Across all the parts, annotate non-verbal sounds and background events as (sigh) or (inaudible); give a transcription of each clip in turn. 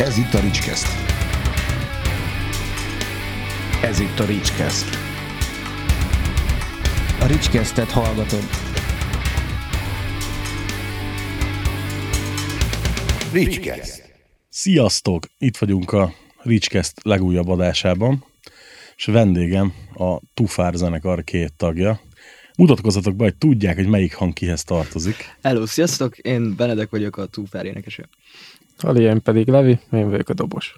Ez itt a Ricskeszt. Ez itt a Ricskeszt. A Ricskesztet hallgatod. Ricskeszt. Sziasztok! Itt vagyunk a Ricskeszt legújabb adásában, és vendégem a Tufár zenekar két tagja. Mutatkozzatok be, hogy tudják, hogy melyik hang kihez tartozik. Hello, sziasztok! Én Benedek vagyok, a Túfár énekese. Ali, én pedig Levi, én vagyok a dobos.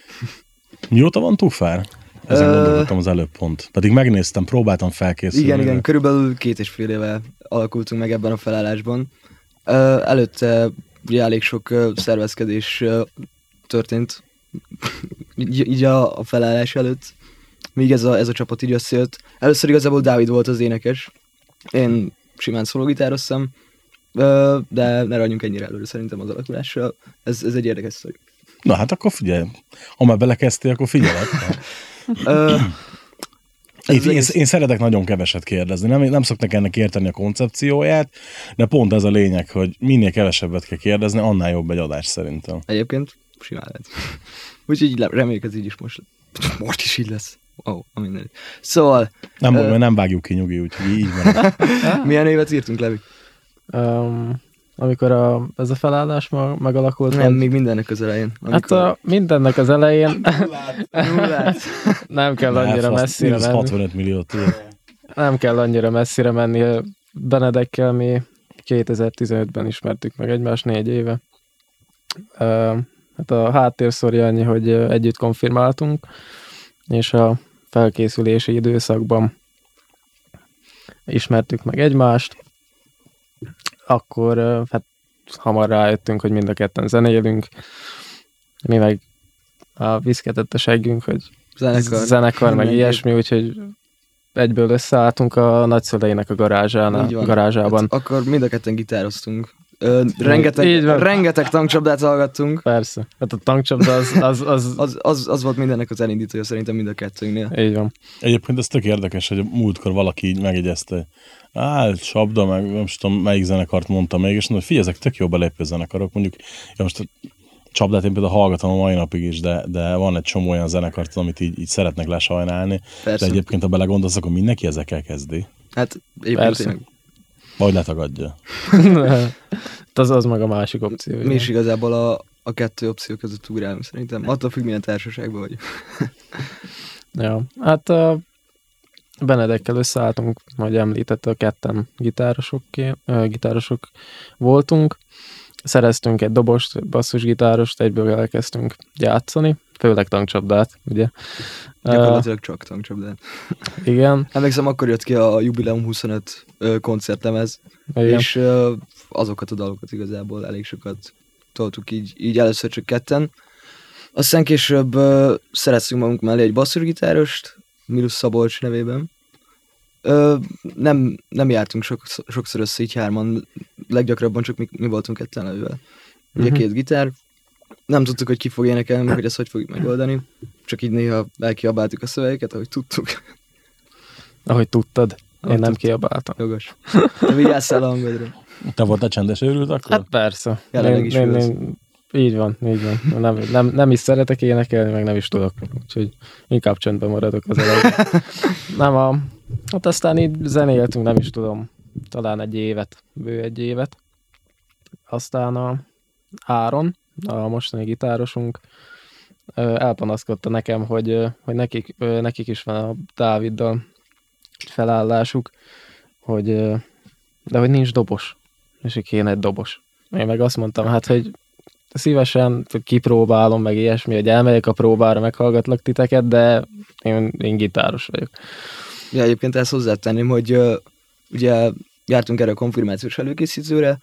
(laughs) Mióta van Tufár? Ezen Ö- gondolkodtam az előbb pont. Pedig megnéztem, próbáltam felkészülni. Igen, igen, körülbelül két és fél éve alakultunk meg ebben a felállásban. Ö, előtte ugye elég sok szervezkedés történt, (laughs) így, így a, a felállás előtt, míg ez a, ez a csapat így összejött. Először igazából Dávid volt az énekes, én simán szólógitároztam, ö, de ne ragyjunk ennyire előre szerintem az alakulással. Ez, ez egy érdekes sztori. Na hát akkor figyelj. Ha már belekezdtél, akkor figyelek. Én, én, én szeretek nagyon keveset kérdezni. Nem, nem szoktak ennek érteni a koncepcióját, de pont ez a lényeg, hogy minél kevesebbet kell kérdezni, annál jobb egy adás szerintem. Egyébként simán lehet. Úgyhogy reméljük ez így is most Most is így lesz. Oh, minden. Szóval, Nem, uh, nem vágjuk ki nyugi, úgyhogy így van. (laughs) milyen évet írtunk, Levi? Um, amikor a, ez a felállás ma, megalakult, Nem, vagy- még mindennek az elején. hát a, mindennek az elején (laughs) Nullát. (laughs) nem kell annyira Azt messzire menni. 65 milliót tudod. Nem kell annyira messzire menni. Benedekkel mi 2015-ben ismertük meg egymást négy éve. Ö, Hát a háttérszorja annyi, hogy együtt konfirmáltunk, és a felkészülési időszakban ismertük meg egymást, akkor hát hamar rájöttünk, hogy mind a ketten zenélünk, mi meg a viszketett a seggünk, hogy Zenekar. zenekar, meg ilyesmi, úgyhogy egyből összeálltunk a nagyszüleinek a garázsán, Így a van. garázsában. Hát akkor mind a ketten gitároztunk. Ö, rengeteg, Így van. rengeteg tankcsapdát hallgattunk. Persze. Hát a tankcsapda az, az, az, Az, az, az volt mindennek az elindítója szerintem mind a kettőnknél. így van. Egyébként ez tök érdekes, hogy a múltkor valaki így megjegyezte, á, Sabda, meg nem tudom, melyik zenekart mondta még, és mondta, figyelj, ezek tök jó belépő zenekarok, mondjuk, ja most a Csapdát én például hallgatom a mai napig is, de, de van egy csomó olyan zenekart, amit így, így szeretnek lesajnálni, Persze. de egyébként, ha belegondolsz, akkor mindenki ezekkel kezdi, Hát egyébként vagy letagadja. (laughs) Az, az meg a másik opció. mi is igazából a, a kettő opció között ugrálunk szerintem. Attól függ, milyen társaságban vagy. Ja. Hát a Benedekkel összeálltunk, ahogy említette, a ketten gitárosok, gitárosok voltunk. Szereztünk egy dobost, basszusgitárost, egyből elkezdtünk játszani, főleg tankcsapdát, ugye. Gyakorlatilag csak tankcsapdát. Uh, igen, (laughs) Emlékszem, akkor jött ki a Jubileum 25 ö, koncertlemez, igen. és azokat a dalokat igazából elég sokat toltuk így, így először csak ketten. Aztán később ö, szereztünk magunk mellé egy basszusgitárost, Milus Szabolcs nevében. Ö, nem, nem jártunk sok, sokszor össze így hárman, leggyakrabban csak mi, mi voltunk ketten elővel. Ugye Mhm. két gitár, nem tudtuk, hogy ki fog énekelni, meg hogy ezt hogy fogjuk megoldani. Csak így néha elkiabáltuk a szövegeket, ahogy tudtuk. Ahogy tudtad. Én Ahogy nem tudtam. kiabáltam. Jogos. De vigyázzál a hangodra. Te voltál csendes őrült akkor? Hát persze. Jelenleg Én- is én- én- Így van, így van. Nem, nem, nem is szeretek énekelni, meg nem is tudok. Úgyhogy inkább csöndben maradok az elején. nem a... Hát aztán így zenéltünk, nem is tudom, talán egy évet, bő egy évet. Aztán a Áron, a mostani gitárosunk, elpanaszkodta nekem, hogy, hogy nekik, nekik is van a Dáviddal felállásuk, hogy, de hogy nincs dobos, és hogy kéne egy dobos. Én meg azt mondtam, hát, hogy szívesen kipróbálom, meg ilyesmi, hogy elmegyek a próbára, meghallgatlak titeket, de én, én gitáros vagyok. Ja, egyébként ezt hozzátenném, hogy uh, ugye jártunk erre a konfirmációs előkészítőre,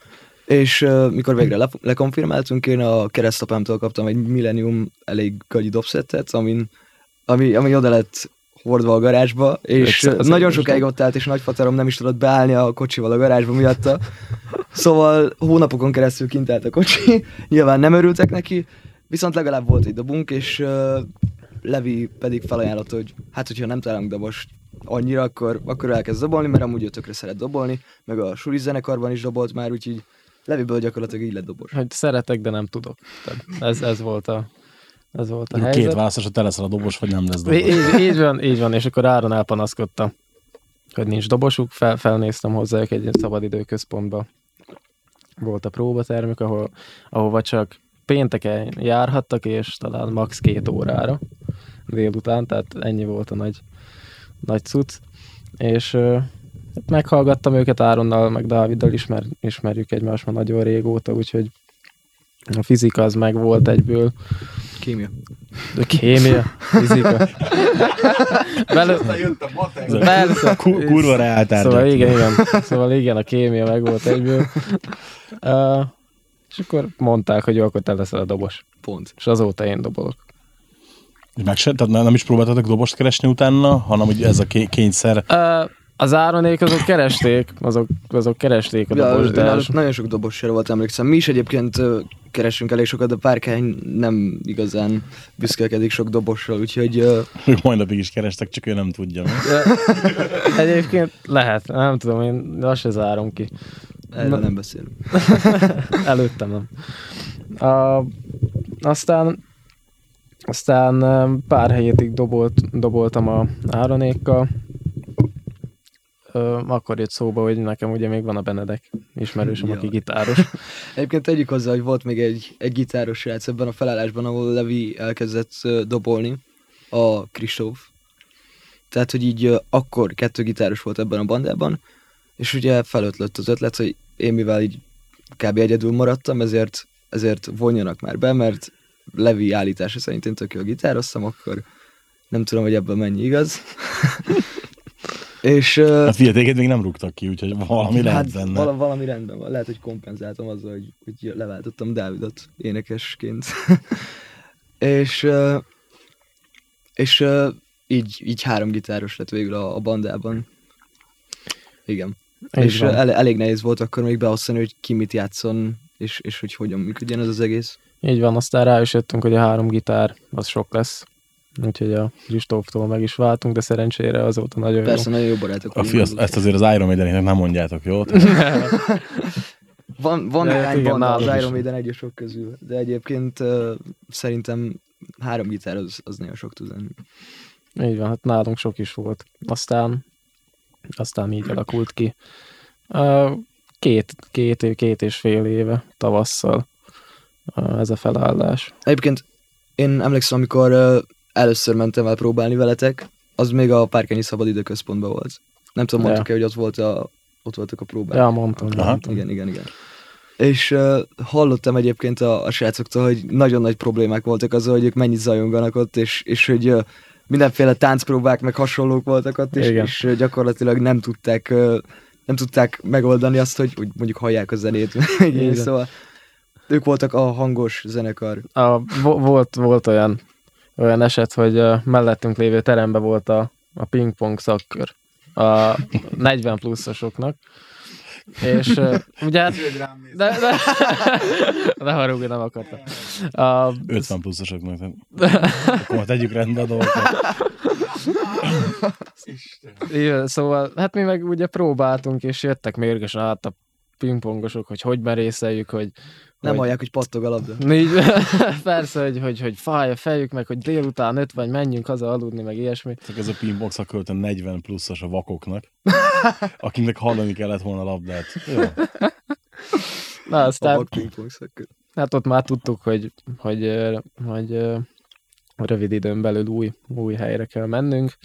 és uh, mikor végre le, lekonfirmáltunk, én a keresztapámtól kaptam egy Millennium elég gagyi dobszettet, amin, ami, ami oda lett hordva a garázsba, és 500 nagyon sokáig ott állt, és nagyfaterom nem is tudott beállni a kocsival a garázsba miatta. Szóval hónapokon keresztül kint állt a kocsi, (laughs) nyilván nem örültek neki, viszont legalább volt egy dobunk, és uh, Levi pedig felajánlott, hogy hát, hogyha nem találunk dobost annyira, akkor, akkor elkezd dobolni, mert amúgy ő tökre szeret dobolni, meg a suli zenekarban is dobolt már, úgyhogy Leviből gyakorlatilag így lett dobos. hogy szeretek, de nem tudok. Tehát ez, ez volt a, ez volt a Két helyzet. választás, hogy te leszel a dobos, vagy nem lesz dobos. Így, így, van, így van, és akkor Áron elpanaszkodta, hogy nincs dobosuk, fel, felnéztem hozzájuk egy ilyen szabadidőközpontba. Volt a próbatermük, ahol, ahova csak pénteken járhattak, és talán max. két órára délután, tehát ennyi volt a nagy, nagy cucc. És hát meghallgattam őket Áronnal, meg Dáviddal ismer, ismerjük egymást már nagyon régóta, úgyhogy a fizika az meg volt egyből. Kémia. De kémia, fizika. Belő... Persze. Ku- kurva reáltárgyak. Szóval igen, igen. Szóval igen, a kémia meg volt egyből. Uh, és akkor mondták, hogy jó, akkor te leszel a dobos. Pont. És azóta én dobolok. Meg se, tehát nem is próbáltatok dobost keresni utána, hanem hogy ez a ké- kényszer. Uh, az áronék azok keresték, azok, azok keresték a Ja, dobos, de náluk nagyon sok dobosra volt, emlékszem. Mi is egyébként keresünk elég sokat, de párkány nem igazán büszkelkedik sok dobosról, úgyhogy ö, Ők majd napig is kerestek, csak ő nem tudja. mi? (laughs) egyébként lehet, nem tudom, én azt se zárom ki. erről Na- nem beszélünk. (laughs) Előttem nem. A, aztán aztán pár hétig dobolt, doboltam a áronékkal. Ö, akkor jött szóba, hogy nekem ugye még van a Benedek ismerősöm, (laughs) aki gitáros. (laughs) Egyébként tegyük hozzá, hogy volt még egy, egy gitáros srác ebben a felállásban, ahol Levi elkezdett dobolni, a Kristóf. Tehát, hogy így ö, akkor kettő gitáros volt ebben a bandában, és ugye felötlött az ötlet, hogy én mivel így kb. egyedül maradtam, ezért, ezért vonjanak már be, mert Levi állítása szerint én tök jól gitároztam, akkor nem tudom, hogy ebből mennyi igaz. (laughs) és ö, Hát figyelj, téged még nem rúgtak ki, úgyhogy valami lehet hát benne. vala, valami rendben van. Lehet, hogy kompenzáltam azzal, hogy, hogy leváltottam Dávidot énekesként. (laughs) és és így, így három gitáros lett végül a, a bandában. Igen. Így és van. el, elég nehéz volt akkor még beosztani, hogy ki mit játszon, és, és hogy hogyan működjen ez az egész. Így van, aztán rá is jöttünk, hogy a három gitár az sok lesz. Úgyhogy a Kristóftól meg is váltunk, de szerencsére azóta nagyon Persze, jó. nagyon jó barátok A fi, ezt, azért az Iron Maidenének nem mondjátok, jó? (laughs) Van, van De néhány igen, banda az. Iron Maiden egyesok közül, de egyébként uh, szerintem három gitár az, az nagyon sok tud lenni. Így van, hát nálunk sok is volt. Aztán, aztán így alakult ki. Ö, Két, két, év- két és fél éve tavasszal ö, ez a felállás. Egyébként én emlékszem, amikor uh, először mentem el próbálni veletek, az még a Párkányi Szabadidőközpontban volt. Nem tudom, Ja. mondtuk-e, hogy ott, volt a, ott voltak a próbák. Ja, mondtam. Aha. mondtam. Igen, igen, igen. És uh, hallottam egyébként a, a srácoktól, hogy nagyon nagy problémák voltak azzal, hogy ők mennyit zajonganak ott, és, és hogy uh, mindenféle táncpróbák, meg hasonlók voltak ott, és, Igen. és uh, gyakorlatilag nem tudták, uh, nem tudták megoldani azt, hogy, hogy mondjuk hallják a zenét. (laughs) Igen. szóval ők voltak a hangos zenekar. A, vo- volt, volt olyan, olyan eset, hogy mellettünk lévő teremben volt a, a pingpong szakkör a 40 pluszosoknak, és ugye hát- de, de, (laughs) de haragudj, nem akartam. A, 50 pluszosoknak. Akkor majd tegyük rendbe a dolgokat. Igen, szóval, hát mi meg ugye próbáltunk, és jöttek mérgesen át a pingpongosok, hogy hogy merészeljük, hogy... Nem hogy, hallják, hogy pattog a labda. Így, (laughs) persze, hogy, hogy, hogy fáj a fejük, meg hogy délután 50 menjünk haza aludni, meg ilyesmi. Csak ez a pingpong szakkörte 40 pluszos a vakoknak, akiknek hallani kellett volna a labdát. Jó. Na, A aztán, hát ott már tudtuk, hogy, hogy, hogy ö, rövid időn belül új, új helyre kell mennünk.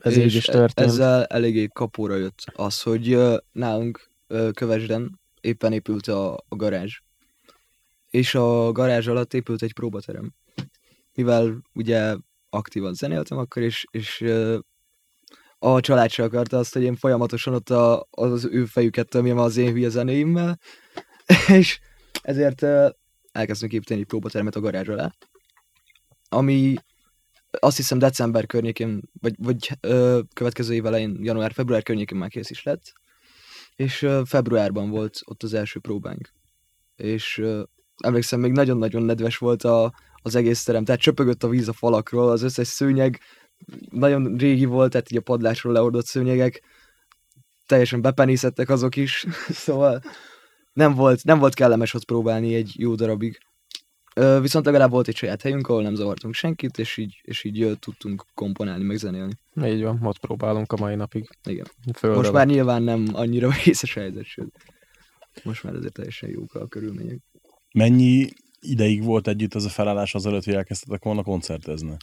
Ez így És is e- történt. Ezzel eléggé kapóra jött az, hogy nálunk Kövesden éppen épült a, a garázs. És a garázs alatt épült egy próbaterem. Mivel ugye aktívan zenéltem akkor, és, és a család se akarta azt, hogy én folyamatosan ott a, az ő fejüket tömjem az én hülye zenéimmel, (laughs) és ezért elkezdtünk építeni egy próbatermet a garázs alá, ami azt hiszem december környékén, vagy, vagy ö, következő év elején, január-február környékén már kész is lett, és februárban volt ott az első próbánk. És emlékszem, még nagyon-nagyon nedves volt a, az egész terem, tehát csöpögött a víz a falakról, az összes szőnyeg nagyon régi volt, tehát így a padlásról leordott szőnyegek, teljesen bepenészettek azok is, (laughs) szóval nem volt, nem volt kellemes ott próbálni egy jó darabig. Viszont legalább volt egy saját helyünk, ahol nem zavartunk senkit, és így, és így tudtunk komponálni, meg zenélni. Így van, ott próbálunk a mai napig. Igen. Földre. Most már nyilván nem annyira (laughs) vészes helyzet, sőt. Most már azért teljesen jók a körülmények. Mennyi ideig volt együtt ez a felállás azelőtt, hogy elkezdtetek volna koncertezni?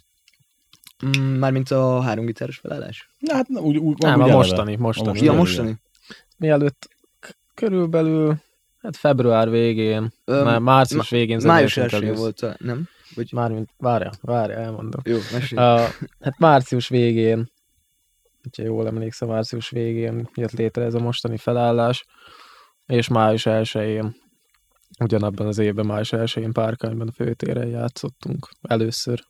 Mm, mármint a három gitáros felállás? Na, Hát úgy, úgy, Nem, úgy a mostani, mostani. mostani. Ja, mostani? Mielőtt körülbelül, hát február végén, Öm, már március végén Május először. volt, a, nem? Vagy, Mármint, várja, várja, elmondom. jó, mesélj. Uh, hát március végén, hogyha jól emlékszem, március végén jött létre ez a mostani felállás, és május 1-én, ugyanabban az évben, május 1-én Párkányban a főtéren játszottunk először.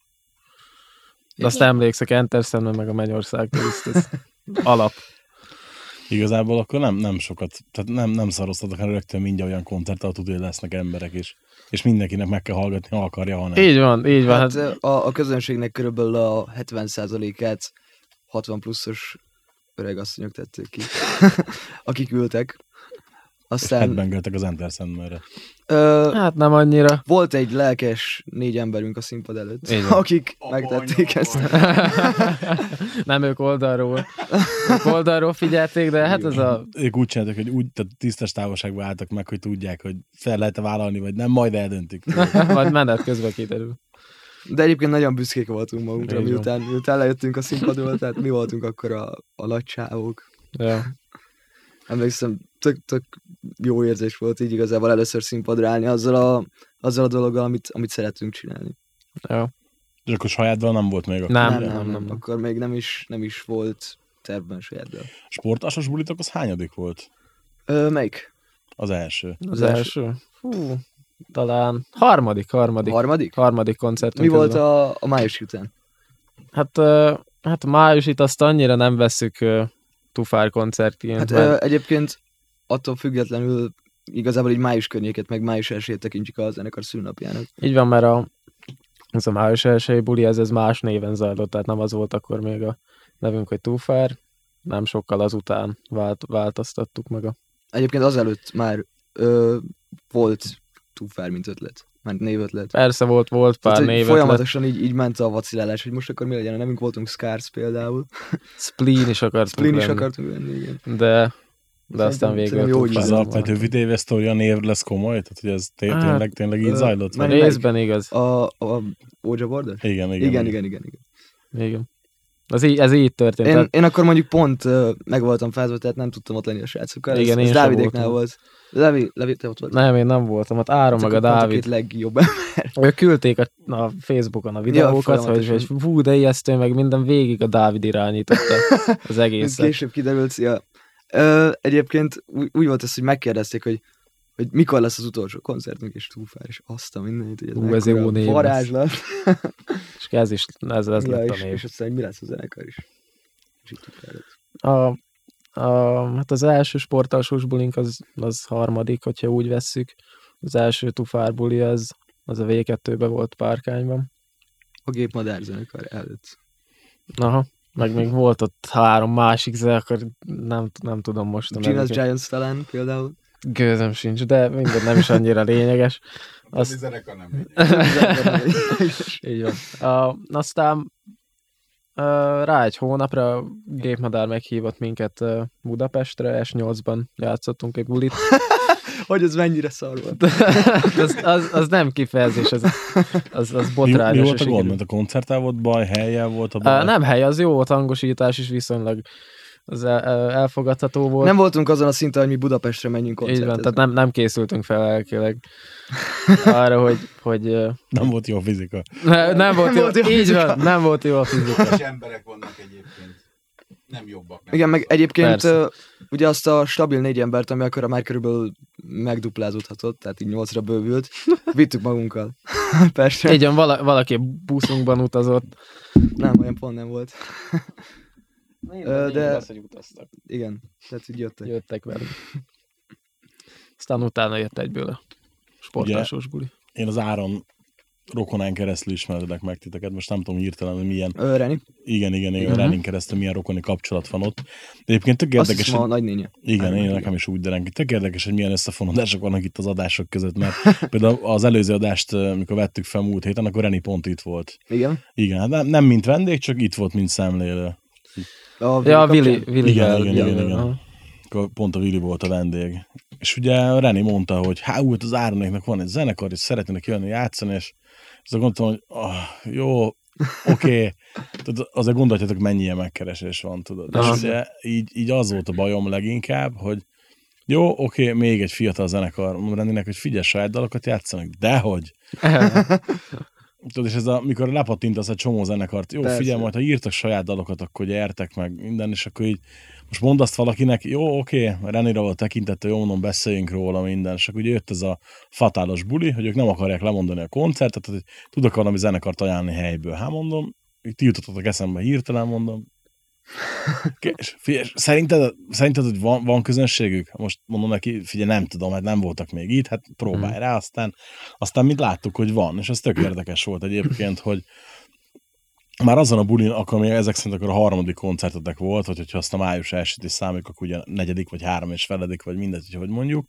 De azt emlékszek, Enter Sandman meg a Mennyország ez (laughs) alap. Igazából akkor nem, nem sokat, tehát nem, nem szaroztatok, hanem rögtön mindjárt olyan koncert, ahol tudja, hogy lesznek emberek is. És mindenkinek meg kell hallgatni, ha akarja, ha nem. Így van, így van. Hát, Hát, a, a közönségnek körülbelül a 70%-át 60 pluszos öreg asszonyok tették ki, (laughs) akik ültek. Aztán Headbangeltek az Enter Sandman-re. ö, hát nem annyira. volt egy lelkes négy emberünk a színpad előtt, van. akik megtették ezt. (laughs) nem ők oldalról. Ők oldalról figyelték, de hát ez a... Ők úgy csináltak, hogy úgy tehát tisztes távolságban álltak meg, hogy tudják, hogy fel lehet vállalni, vagy nem, majd eldöntik. (laughs) Majd menet közben kiderül. De egyébként nagyon büszkék voltunk magunkra, van. miután, miután lejöttünk a színpadról, tehát mi voltunk akkor a, a nagy csávók. Ja. Emlékszem, tök, tök jó érzés volt így igazából először színpadra állni azzal a, azzal a dologgal, amit, amit szeretünk csinálni. Ja. És akkor sajátban nem volt még a Nem, nem, nem, nem. Akkor még nem is, nem is volt tervben saját dal. sportasos bulitok, az hányadik volt? Ö, melyik? Az első. Az, Az első. Fú, talán harmadik, harmadik, Harmadik? harmadik koncertünk. Mi volt a, a május után? Hát, ö, hát a májusit azt annyira nem veszük tufár koncertként. Hát mert- egyébként attól függetlenül igazából így május környéket, meg május elsőjét tekintjük a zenekar szülnapjának. Így van, mert a, ez a május elsői buli, ez, ez más néven zajlott, tehát nem az volt akkor még a nevünk, hogy Tufár, nem sokkal azután vált, változtattuk meg a... Egyébként azelőtt már ö, volt túlfár, mint ötlet. Már névötlet. Persze volt, volt pár Tehát, névet, folyamatosan így, így ment a vacilálás, hogy most akkor mi legyen, nemünk voltunk Scars például. Spleen is akartunk Splin is akartunk lenni, igen. de, de aztán végül jó, hogy Ez Tufár a maradt. Petőfi TV sztoria név lesz komoly? Tehát, hogy ez té- Hát, tényleg, tényleg így zajlott? meg-? Részben igaz. A, a Oja Border? Igen, igen. Igen, igen, igen. igen. Igen. Ez így, ez így történt. Én, tehát- én akkor mondjuk pont uh, meg voltam fázva, tehát nem tudtam ott lenni a srácokkal. Igen, ez, én ez Dávidéknál volt. Levi, Levi, te ott voltál? Nem, én nem voltam, ott Áron meg a Dávid. két legjobb (laughs) Ők küldték a, a Facebookon a videókat, hogy, folyamatosan. hogy fú, de ijesztő, meg minden végig a Dávid irányította (laughs) az egészet. később kiderült, ja. Ö, egyébként úgy, úgy volt ez, hogy megkérdezték, hogy, hogy mikor lesz az utolsó koncertünk, és túlfár, és azt a mindenit, hogy ez, Ú, ez jó név varázslat. (laughs) És ez is, ez, ez ja, lett a és, név. és aztán, hogy mi lesz a zenekar is. És így. A, a, hát az első sportalsós bulink az, az harmadik, hogyha úgy vesszük. Az első tufár buli az, az a V2-be volt párkányban. A gépmadár zenekar előtt. Aha. Meg még volt ott három másik zenekar, nem, nem tudom most nevüket. Giants talán például. Gőzöm sincs, de minden nem is annyira lényeges. Az... Azt, zenekar nem megy. (laughs) így van. A, aztán ö, rá egy hónapra gépmadár meghívott minket ö, Budapestre, S8-ban játszottunk egy bulit. (laughs) hogy ez mennyire szar volt. (laughs) az, az, az, nem kifejezés, az, az, az Mi, botrányos. mi és volt a gond? Mert a koncerttel volt baj, helyjel volt a baj? Nem hely, az jó volt, hangosítás is viszonylag az el, el- elfogadható volt. Nem voltunk azon a szinten, hogy mi Budapestre menjünk Így van, koncertezni. tehát nem, nem készültünk fel lelkileg (laughs) arra, hogy, hogy nem volt jó a fizika. ne, nem, volt Nem jó, volt jó a így fizika. van, nem volt jó a fizika. És emberek vannak egyébként. Nem jobbak. Nem Igen, meg egyébként Persze. ugye azt a stabil négy embert, ami akkor már körülbelül megduplázódhatott, tehát így nyolcra bővült, (laughs) vittük magunkkal. (laughs) Persze. Van, vala, valaki buszunkban utazott. Nem, olyan pont nem volt. (laughs) Ö, de- Az, hogy utaztak. Igen, tehát így jöttek. Jöttek velünk. Aztán utána jött egyből a sportásós buli. Én az Áron rokonán keresztül ismertek meg titeket, most nem tudom hirtelen, hogy milyen, Ö, Reni, igen, igen, igen, Mhm. Renin keresztül milyen rokoni kapcsolat van ott. De egyébként tök azt érdekes, hiszem a hogy, nagynénye. igen, én Igen. nekem is úgy dereng, tök érdekes, hogy milyen összefonódások vannak itt az adások között, mert (laughs) például az előző adást, amikor vettük fel múlt héten, akkor Reni pont itt volt. Igen. Igen, hát nem, nem mint vendég, csak itt volt, mint szemlélő. A Ja, a? Willi, Willi Igen, igen, igen, igen. aha. Akkor pont a Vili volt a vendég. És ugye Reni mondta, hogy há, úgy az Áronéknak van egy zenekar, és szeretnének jönni játszani, és azt gondoltam, hogy ah, jó, oké, okay. azért gondoljátok, mennyi ilyen megkeresés van, tudod. Aha. És ugye így, így az volt a bajom leginkább, hogy jó, oké, okay, még egy fiatal zenekar, Reninek, hogy figyelj, saját dalokat játszanak, dehogy. (laughs) Tudod, és ez a, mikor lepattintasz egy csomó zenekart, jó, Persze. figyelj, majd ha írtak saját dalokat, akkor gyertek meg minden, és akkor így most mondd azt valakinek, jó, oké, okay, Renire volt tekintette, jó, mondom, beszéljünk róla minden, és akkor ugye jött ez a fatálos buli, hogy ők nem akarják lemondani a koncertet, hogy tudok valami zenekart ajánlani helyből. Hát mondom, ti jutottatok eszembe hirtelen, mondom, és figyelj, szerinted, szerinted, hogy van, van közönségük? Most mondom neki, figyelj, nem tudom, hát nem voltak még itt, hát próbálj rá, aztán, aztán mint láttuk, hogy van, és ez tök (coughs) érdekes volt egyébként, hogy már azon a bulin, akkor még ezek szerint akkor a harmadik koncertetek volt, vagy hogyha azt a május elsőt is számít, akkor ugye negyedik, vagy három és feledik, vagy mindegy, hogy hogy mondjuk.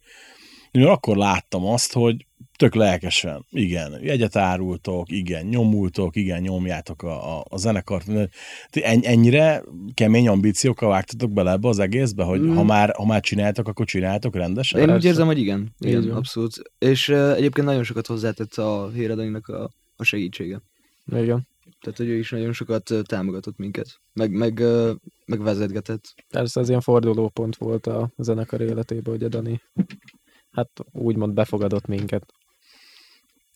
Én akkor láttam azt, hogy tök lelkesen, igen, jegyet árultok, igen, nyomultok, igen, nyomjátok a, a, a zenekart. Ti en- ennyire kemény ambíciókkal vágtatok bele ebbe az egészbe, hogy Mm. ha, már, ha már csináltok, akkor csináltok rendesen? Én úgy érzem, hogy igen. Igen, van. abszolút. És uh, egyébként nagyon sokat hozzátett a Héradaninak a, a segítsége. Igen. Tehát, hogy ő is nagyon sokat támogatott minket. Meg, meg, meg vezetgetett. Persze ez ilyen fordulópont volt a zenekar életében, hogy a Dani hát úgymond befogadott minket.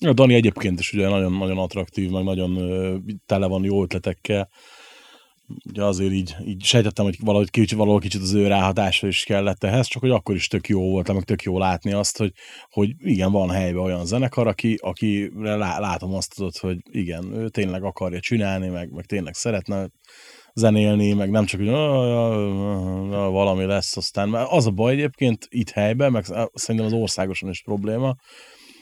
A Dani egyébként is ugye nagyon-nagyon attraktív, meg nagyon tele van jó ötletekkel. Ugye azért így, így sejtettem, hogy valahogy kicsit, valahol kicsit az ő ráhatása is kellett ehhez, csak hogy akkor is tök jó volt, meg tök jó látni azt, hogy, hogy igen, van helyben olyan zenekar, aki, akire lá, látom azt tudod, hogy igen, ő tényleg akarja csinálni, meg, meg tényleg szeretne zenélni, meg nem csak, hogy "Ah, ah, ah, valami lesz, aztán mert az a baj egyébként itt helyben, meg szerintem az országosan is probléma,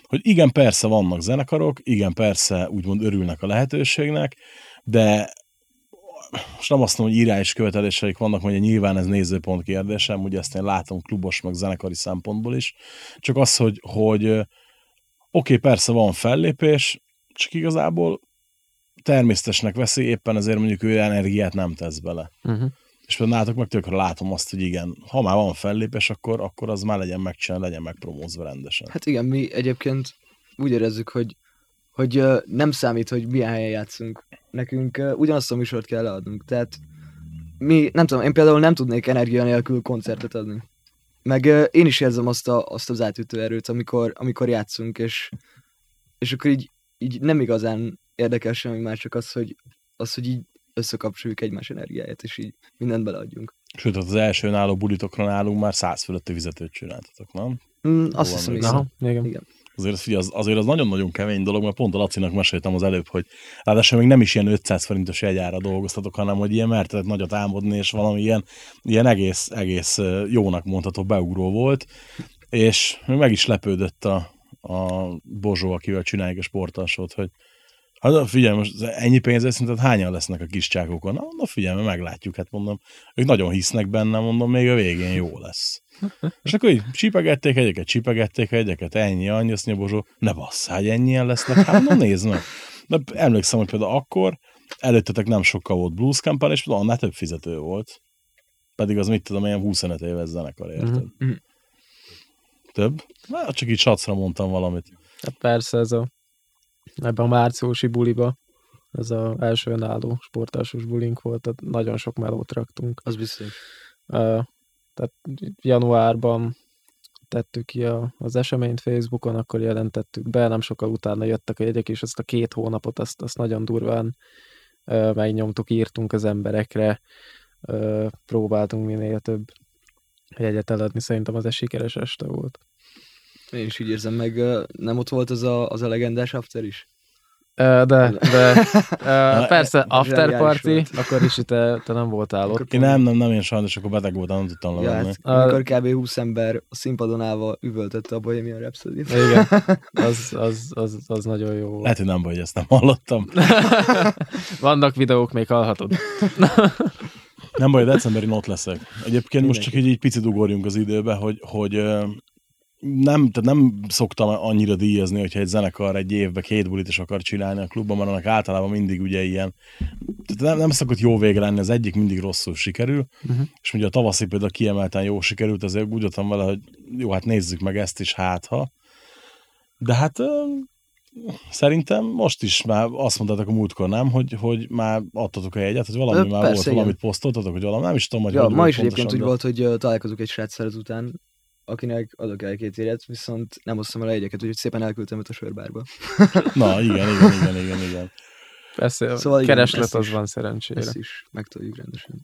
hogy igen, persze vannak zenekarok, igen, persze úgymond örülnek a lehetőségnek, de most nem azt mondom, hogy írás követeléseik vannak, hogy nyilván ez nézőpont kérdésem, ugye ezt én látom klubos, meg zenekari szempontból is, csak az, hogy, hogy oké, okay, persze van fellépés, csak igazából természetesnek veszi, éppen ezért mondjuk ő energiát nem tesz bele. Uh-huh. És például nálatok meg tökre látom azt, hogy igen, ha már van fellépés, akkor, akkor az már legyen megcsinálva, legyen megpromózva rendesen. Hát igen, mi egyébként úgy érezzük, hogy, hogy ö, nem számít, hogy milyen helyen játszunk. Nekünk ö, ugyanazt a műsort kell leadnunk. Tehát mi, nem tudom, én például nem tudnék energia nélkül koncertet adni. Meg ö, én is érzem azt, a, azt az átütő erőt, amikor, amikor játszunk, és, és akkor így, így nem igazán érdekel semmi más, csak az, hogy, az, hogy így összekapcsoljuk egymás energiáját, és így mindent beleadjunk. Sőt, hát az első náló bulitokra nálunk már száz fölötti vizetőt csináltatok, nem? Mm, azt hiszem, igen. Aha, igen. Azért, figyelj, az, azért az nagyon-nagyon kemény dolog, mert pont a Lacinak meséltem az előbb, hogy ráadásul még nem is ilyen 500 forintos jegyára dolgoztatok, hanem hogy ilyen mertetek nagyot álmodni, és valami ilyen, ilyen egész, egész jónak mondható beugró volt, és meg is lepődött a, a Bozsó, akivel csináljuk a sportalsót, hogy Hát figyelj, most ennyi pénzért szerinted hányan lesznek a kis csákokon? Na, na figyelj, meglátjuk, hát mondom, ők nagyon hisznek benne, mondom, még a végén jó lesz. És akkor így csipegették egyeket, csipegették egyeket, ennyi, annyi, azt mondja Bozsó, ne bassz, hogy ennyien lesznek, hát mondom, nézd meg. De emlékszem, hogy például akkor előttetek nem sokkal volt Blues Campbell, és például annál több fizető volt. Pedig az mit tudom, ilyen 25 éves zenekar, érted? Mhm. Több? Na, csak így sacra mondtam valamit. Hát persze ez a ebben a márciusi buliba, ez az első önálló sportásos bulink volt, tehát nagyon sok melót raktunk. Az biztos. Tehát januárban tettük ki a, az eseményt Facebookon, akkor jelentettük be, nem sokkal utána jöttek a jegyek, és azt a két hónapot azt, azt nagyon durván ö, megnyomtuk, írtunk az emberekre, ö, próbáltunk minél több jegyet eladni, szerintem az egy sikeres este volt. Én is így érzem meg, nem ott volt az a, az a legendás after is? De, de (laughs) persze, after party, akkor is te, te nem voltál ott. Én nem, nem, nem, én sajnos akkor beteg voltam, nem tudtam Ja, levenni. hát, amikor kb. 20 ember a színpadon állva üvöltötte a Bohemian rhapsody Igen, (laughs) az, az, az, az nagyon jó volt. Lehet, hogy nem baj, hogy ezt nem hallottam. (laughs) Vannak videók, még hallhatod. Nem baj, decemberin ott leszek. Egyébként most Mindenki. csak így, így picit ugorjunk az időbe, hogy, hogy nem, tehát nem szoktam annyira díjazni, hogyha egy zenekar egy évben két bulit is akar csinálni a klubban, mert annak általában mindig ugye ilyen, tehát nem, nem szokott jó vége lenni, az egyik mindig rosszul sikerül, uh-huh. és ugye a tavaszi például kiemelten jó sikerült, azért úgy voltam vele, hogy jó, hát nézzük meg ezt is, hát ha. De hát szerintem most is már azt mondtátok a múltkor, nem, hogy, hogy már adtatok a jegyet, hogy valami Ö, már persze, volt, igen. valamit posztoltatok, hogy valami, nem is tudom, hogy Ja, hogy ma is egyébként úgy de- volt, hogy találkozunk egy sráccal után, akinek adok el két éret, viszont nem hoztam el a jegyeket, úgyhogy szépen elküldtem őt a sörbárba. (laughs) Na, igen, igen, igen, igen, igen. Persze, Szóval igen, kereslet az is- van szerencsére. Ezt is megtudjuk rendesen.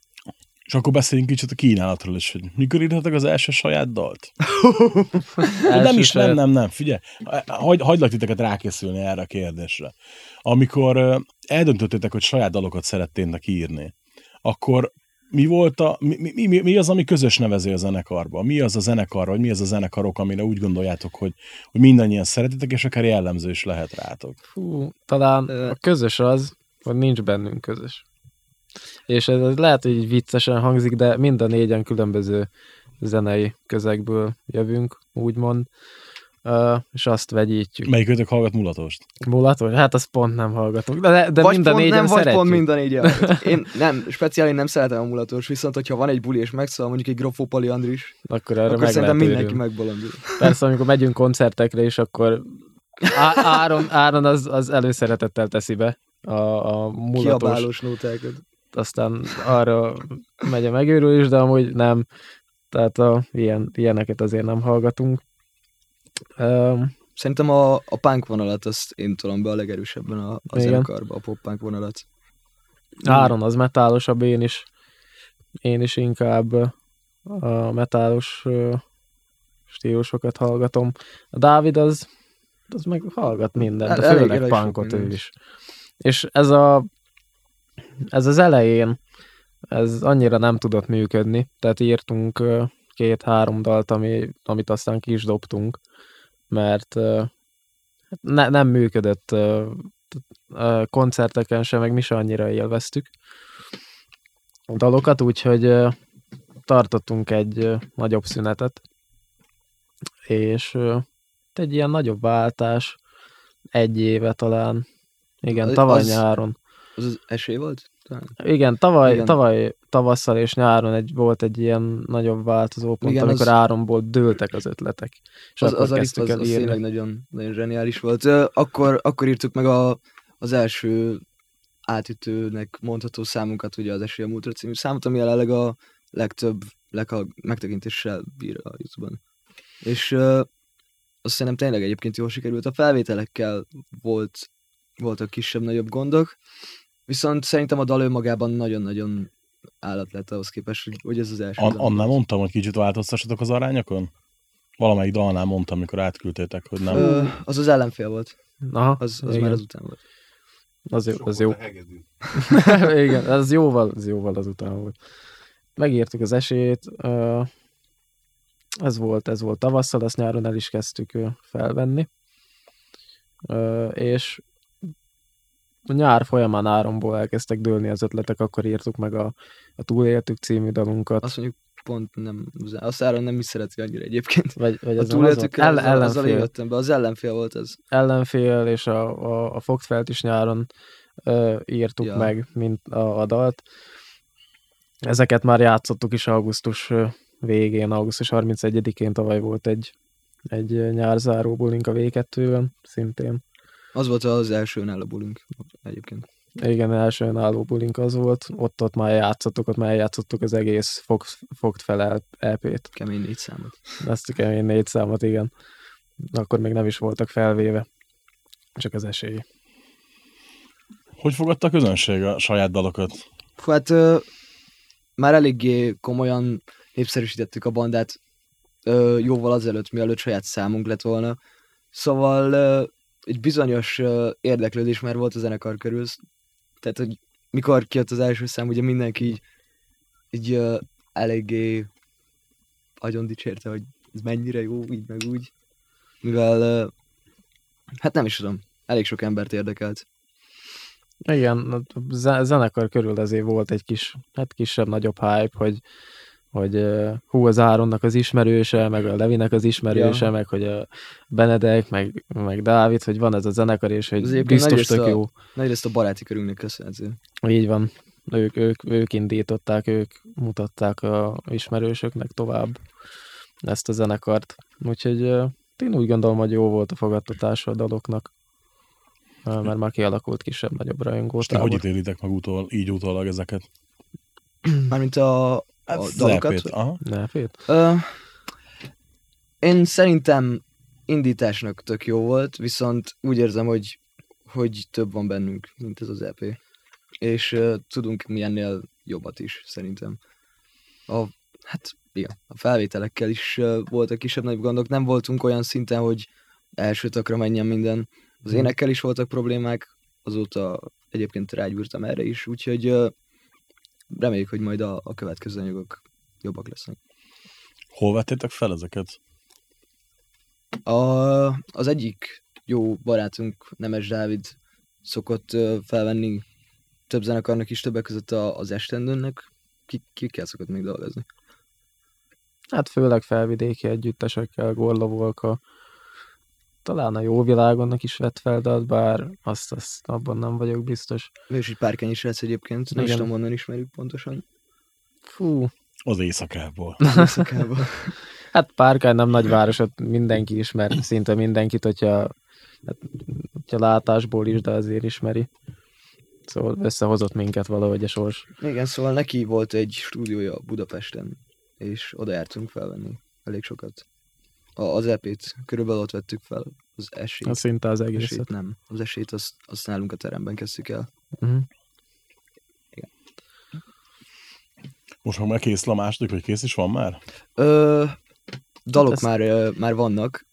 És akkor beszéljünk kicsit a kínálatról is, hogy mikor írhatok az első saját dalt? (laughs) Első nem is, nem, saját- nem, nem, figyelj, hagy, hagylak titeket rákészülni erre a kérdésre. Amikor eldöntöttétek, hogy saját dalokat szerettének írni, akkor mi volt a, mi, mi, mi, mi az, ami közös nevező a zenekarban? Mi az a zenekar, vagy mi az a zenekarok, amire úgy gondoljátok, hogy, hogy mindannyian szeretitek, és akár jellemző is lehet rátok? Fú, talán a közös az, hogy nincs bennünk közös. És ez, ez lehet, hogy viccesen hangzik, de mind a négyen különböző zenei közegből jövünk, úgymond, uh, és azt vegyítjük. Melyikőtök hallgat mulatost? Mulatos? Hát azt pont nem hallgatunk. De, de vagy mind a pont négyen nem, vagy szeretjük. pont mind a négyen. (laughs) Én nem, speciális nem szeretem a mulatos, viszont hogyha van egy buli és megszól mondjuk egy Grofó Pali Andris, Akkor erre akkor meg szerintem mindenki megbolondul. Persze, amikor megyünk koncertekre is, akkor Á- Áron, Áron az, az előszeretettel teszi be a, a mulatos, Kiabálós nótákat. aztán arra megy a megőrülés, de amúgy nem. Tehát a, ilyen, ilyeneket azért nem hallgatunk. Szerintem a, a punk vonalat azt én tolom be a legerősebben a, a zenekarba, a pop vonalat. Áron az metálosabb, én is, én is inkább a metálos stílusokat hallgatom. A Dávid az, az meg hallgat mindent, de El- elég- főleg elég punkot ő is. És ez a ez az elején ez annyira nem tudott működni, tehát írtunk két-három dalt, ami, amit aztán ki is dobtunk, mert ö, ne, nem működött koncerteken sem, meg mi se annyira élveztük a dalokat, úgyhogy tartottunk egy nagyobb szünetet, és ö, egy ilyen nagyobb váltás, egy éve talán, igen, tavaly az- nyáron. Az az esély volt? Talán. Igen, tavaly, Igen. Tavaly tavasszal és nyáron egy, volt egy ilyen nagyobb változó pont, Igen, amikor az- Áronból dőltek az ötletek. És Az, az az, az írni. tényleg nagyon, nagyon zseniális volt. Akkor, akkor írtuk meg a, az első átütőnek mondható számunkat, ugye az Esély a Múltra című számot, ami jelenleg a legtöbb leghall- megtekintéssel bír a YouTube-on. És ö, azt szerintem tényleg egyébként jól sikerült. A felvételekkel volt, voltak kisebb-nagyobb gondok, viszont szerintem a dal önmagában nagyon-nagyon állat lett ahhoz képest, hogy, hogy ez az első. An- annál mondtam, hogy kicsit változtassatok az arányokon? Valamelyik dalnál mondtam, amikor átküldtétek, hogy nem. Ö, az az ellenfél volt. Aha, Az, az igen. már azután volt. az, jó, az jó. (laughs) igen, az jóval, az jóval azután volt. Megírtuk az esélyt, ö, ez volt, ez volt tavasszal, azt nyáron el is kezdtük felvenni. És a nyár folyamán Áronból elkezdtek dőlni az ötletek, akkor írtuk meg a, a Túléltük című dalunkat. Azt mondjuk pont nem, azt Áron nem is szereti annyira egyébként. Vagy, vagy A túléltük, el, azzal ellenfél, jöttem be, az ellenfél volt ez. ellenfél, és a, a, a Fogtfelt is nyáron ö, írtuk Ja. meg, mint a, a dalt. Ezeket már játszottuk is augusztus végén, augusztus 31-én tavaly volt egy, egy nyárzáró bulink a V2-ben, szintén. Az volt az első önálló bulink egyébként. Igen, első álló bulink az volt, ott, ott már játszottuk, ott már játszottuk az egész fog, fogt fel LP-t. Kemény négy számot. Ezt a kemény négy számot, igen. Akkor még nem is voltak felvéve, csak az esély. Hogy fogadta a közönség a saját dalokat? Hát ö, már eléggé komolyan népszerűsítettük a bandát ö, jóval azelőtt, mielőtt saját számunk lett volna. Szóval ö, egy bizonyos ö, érdeklődés már volt a zenekar körül. Tehát, hogy mikor kijött az első szám, ugye mindenki így, így ö, eléggé agyon dicsérte, hogy ez mennyire jó, így meg úgy. Mivel, ö, hát nem is tudom, elég sok embert érdekelt. Igen, a ze- zenekar körül azért volt egy kis, hát kisebb-nagyobb hype, hogy, hogy hú, az Áronnak az ismerőse, meg a Levinek az ismerőse, Ja. meg hogy a Benedek, meg, meg Dávid, hogy van ez a zenekar, és hogy egyébként biztos tök a- jó. Nagyrészt a baráti körünknek köszönhető. Így van. Ők, ők, ők indították, ők mutatták a ismerősöknek tovább ezt a zenekart. Úgyhogy én úgy gondolom, hogy jó volt a fogadtatása a daloknak. Mert már kialakult kisebb-nagyobb És ti rajongótábor. hogy ítélitek meg utol, így utólag ezeket? Mármint a, a. EP-t, Aha. Ö, én szerintem indításnak tök jó volt, viszont úgy érzem, hogy, hogy több van bennünk, mint ez az EP. És ö, tudunk mi ennél jobbat is, szerintem. A, hát, igen, a felvételekkel is ö, voltak kisebb-nagyobb gondok, nem voltunk olyan szinten, hogy első takra menjen minden. Az Mhm. énekkel is voltak problémák, azóta egyébként rágyúrtam erre is, úgyhogy ö, reméljük, hogy majd a, a következő anyagok jobbak lesznek. Hol vettétek fel ezeket? A, az egyik jó barátunk, Nemes Dávid szokott felvenni több zenekarnak is, többek között a, az Estendőnnek. Ki, kikkel szokott még dolgozni? Hát főleg felvidéki együttesekkel, Gorla Volka, talán a jó világonnak is vett fel dalt, bár azt, azt abban nem vagyok biztos. Ő is egy párkány is lesz egyébként, nem is Igen. tudom, honnan ismerjük pontosan. Fú, Az éjszakából. Éjszakában. (laughs) hát Párkány nem nagyváros, ott mindenki ismer, szinte mindenkit, hogyha, hát, hogyha látásból is, de azért ismeri. Szóval összehozott minket valahogy a sors. Igen, szóval neki volt egy stúdiója Budapesten, és oda jártunk felvenni elég sokat. A, az EP-t körülbelül ott vettük fel, az esélyt. Az szinte az esélyt egészet. nem. Az esélyt azt, azt nálunk a teremben kezdtük el. Uh-huh. Most meg már kész a második, vagy kész is van már? Ö, dalok ezt- már, ö, már vannak.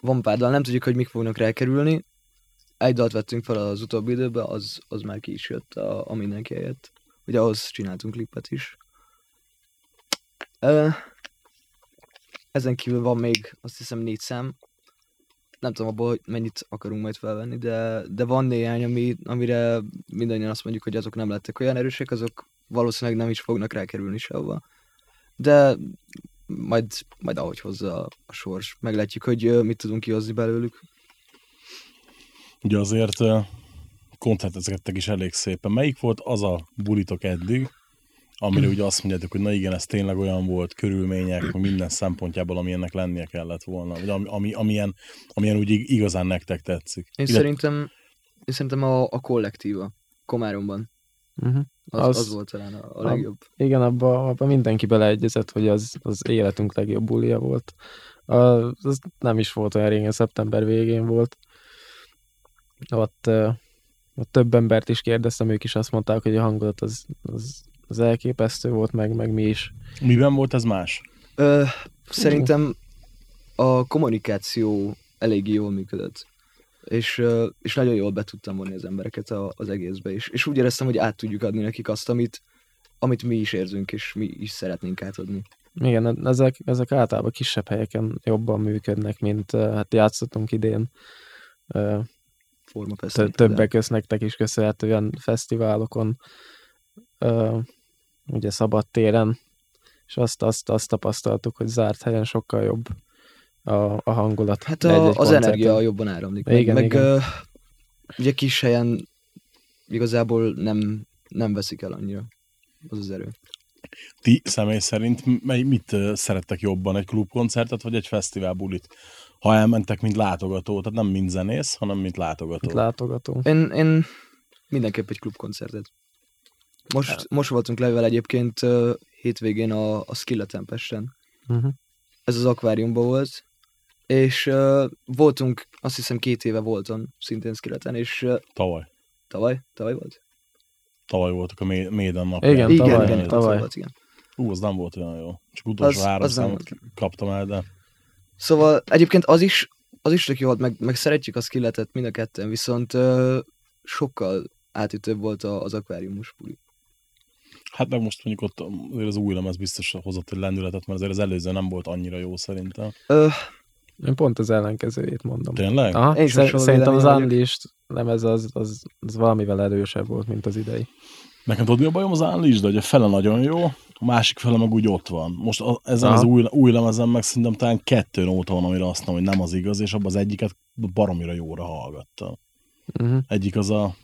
Van pár dal, nem tudjuk, hogy mik fognak rákerülni. Egy dalt vettünk fel az utóbbi időben, az, az már ki is jött, a, a mindenki helyett. Ugye ahhoz csináltunk klipet is. Ö, ezen kívül van még azt hiszem négy szám. Nem tudom abból, hogy mennyit akarunk majd felvenni, de, de van néhány, ami, amire mindannyian azt mondjuk, hogy azok nem lettek olyan erősek, azok valószínűleg nem is fognak rákerülni sehova. De majd, majd ahogy hozza a, sors. Meglátjuk, hogy mit tudunk kihozni belőlük. Ugye azért koncertezgettek is elég szépen. Melyik volt az a bulitok eddig, amire ugye azt mondjátok, hogy na igen, ez tényleg olyan volt, körülmények, minden szempontjából, amilyennek lennie kellett volna, vagy ami, ami, amilyen, amilyen úgy ig- igazán nektek tetszik. Én Illetve- szerintem, én szerintem a, a kollektíva Komáromban. Uh-huh. Az, Az- az, volt talán a, a a- legjobb. Igen, abban abba mindenki beleegyezett, hogy az, az életünk legjobb bulia volt. A, az nem is volt olyan régen, szeptember végén volt. Ott, ott több embert is kérdeztem, ők is azt mondták, hogy a hangulat az, az, az elképesztő volt, meg, meg mi is. Miben volt ez más? Ö, szerintem a kommunikáció eléggé jól működött. És, és nagyon jól be tudtam vonni az embereket a, az egészbe. És, és úgy éreztem, hogy át tudjuk adni nekik azt, amit, amit mi is érzünk, és mi is szeretnénk átadni. Igen, ezek, ezek általában kisebb helyeken jobban működnek, mint hát játszottunk idén. Forma Tö- többek között nektek is köszönhetően fesztiválokon, ö, ugye szabad téren, és azt, azt, azt tapasztaltuk, hogy zárt helyen sokkal jobb a, a hangulat. Hát a, az koncerten. energia jobban áramlik. Igen, meg, meg igen. Ö, ugye kis helyen igazából nem, nem veszik el annyira az az erő. Ti személy szerint mely, mit szerettek jobban, egy klubkoncertet, vagy egy fesztiválbulit? Ha elmentek, mint látogató, tehát nem mint zenész, hanem mint látogató. Mint látogató. Én, én mindenképp egy klubkoncertet. Most, most voltunk level egyébként hétvégén a, a Skilla Tempesten. Uh-huh. Ez az akváriumban volt. És uh, voltunk, azt hiszem két éve voltam szintén Skilleten, és uh, Tavaly. tavaly, tavaly volt? Tavaly voltak a Mé- Méden napján. Igen, igen, tavaly, igen, tavaly. volt, igen. Ú, az nem volt olyan jó. Csak utolsó Az- három az nem számot kaptam el, de Szóval egyébként az is az is tök jó volt, meg, meg szeretjük a skilletet mind a ketten, viszont ö, sokkal átütőbb volt a- az akváriumos buli. Hát meg most mondjuk ott azért az új lemez biztos hozott egy lendületet, mert azért az előző nem volt annyira jó szerintem. Ö, Én pont az ellenkezőjét mondom. Tényleg? Aha, Én szer- szerintem az. Unleashed lemez az, az, az valamivel erősebb volt, mint az idei. Nekem tudod mi a bajom az Unleashed, hogy a fele nagyon jó, a másik fele meg úgy ott van. Most a, ezen Aha. az új, új lemezen meg szerintem talán kettő nóta van, amire azt mondom, hogy nem az igaz, és abban az egyiket baromira jóra hallgattam. Uh-huh. Egyik az a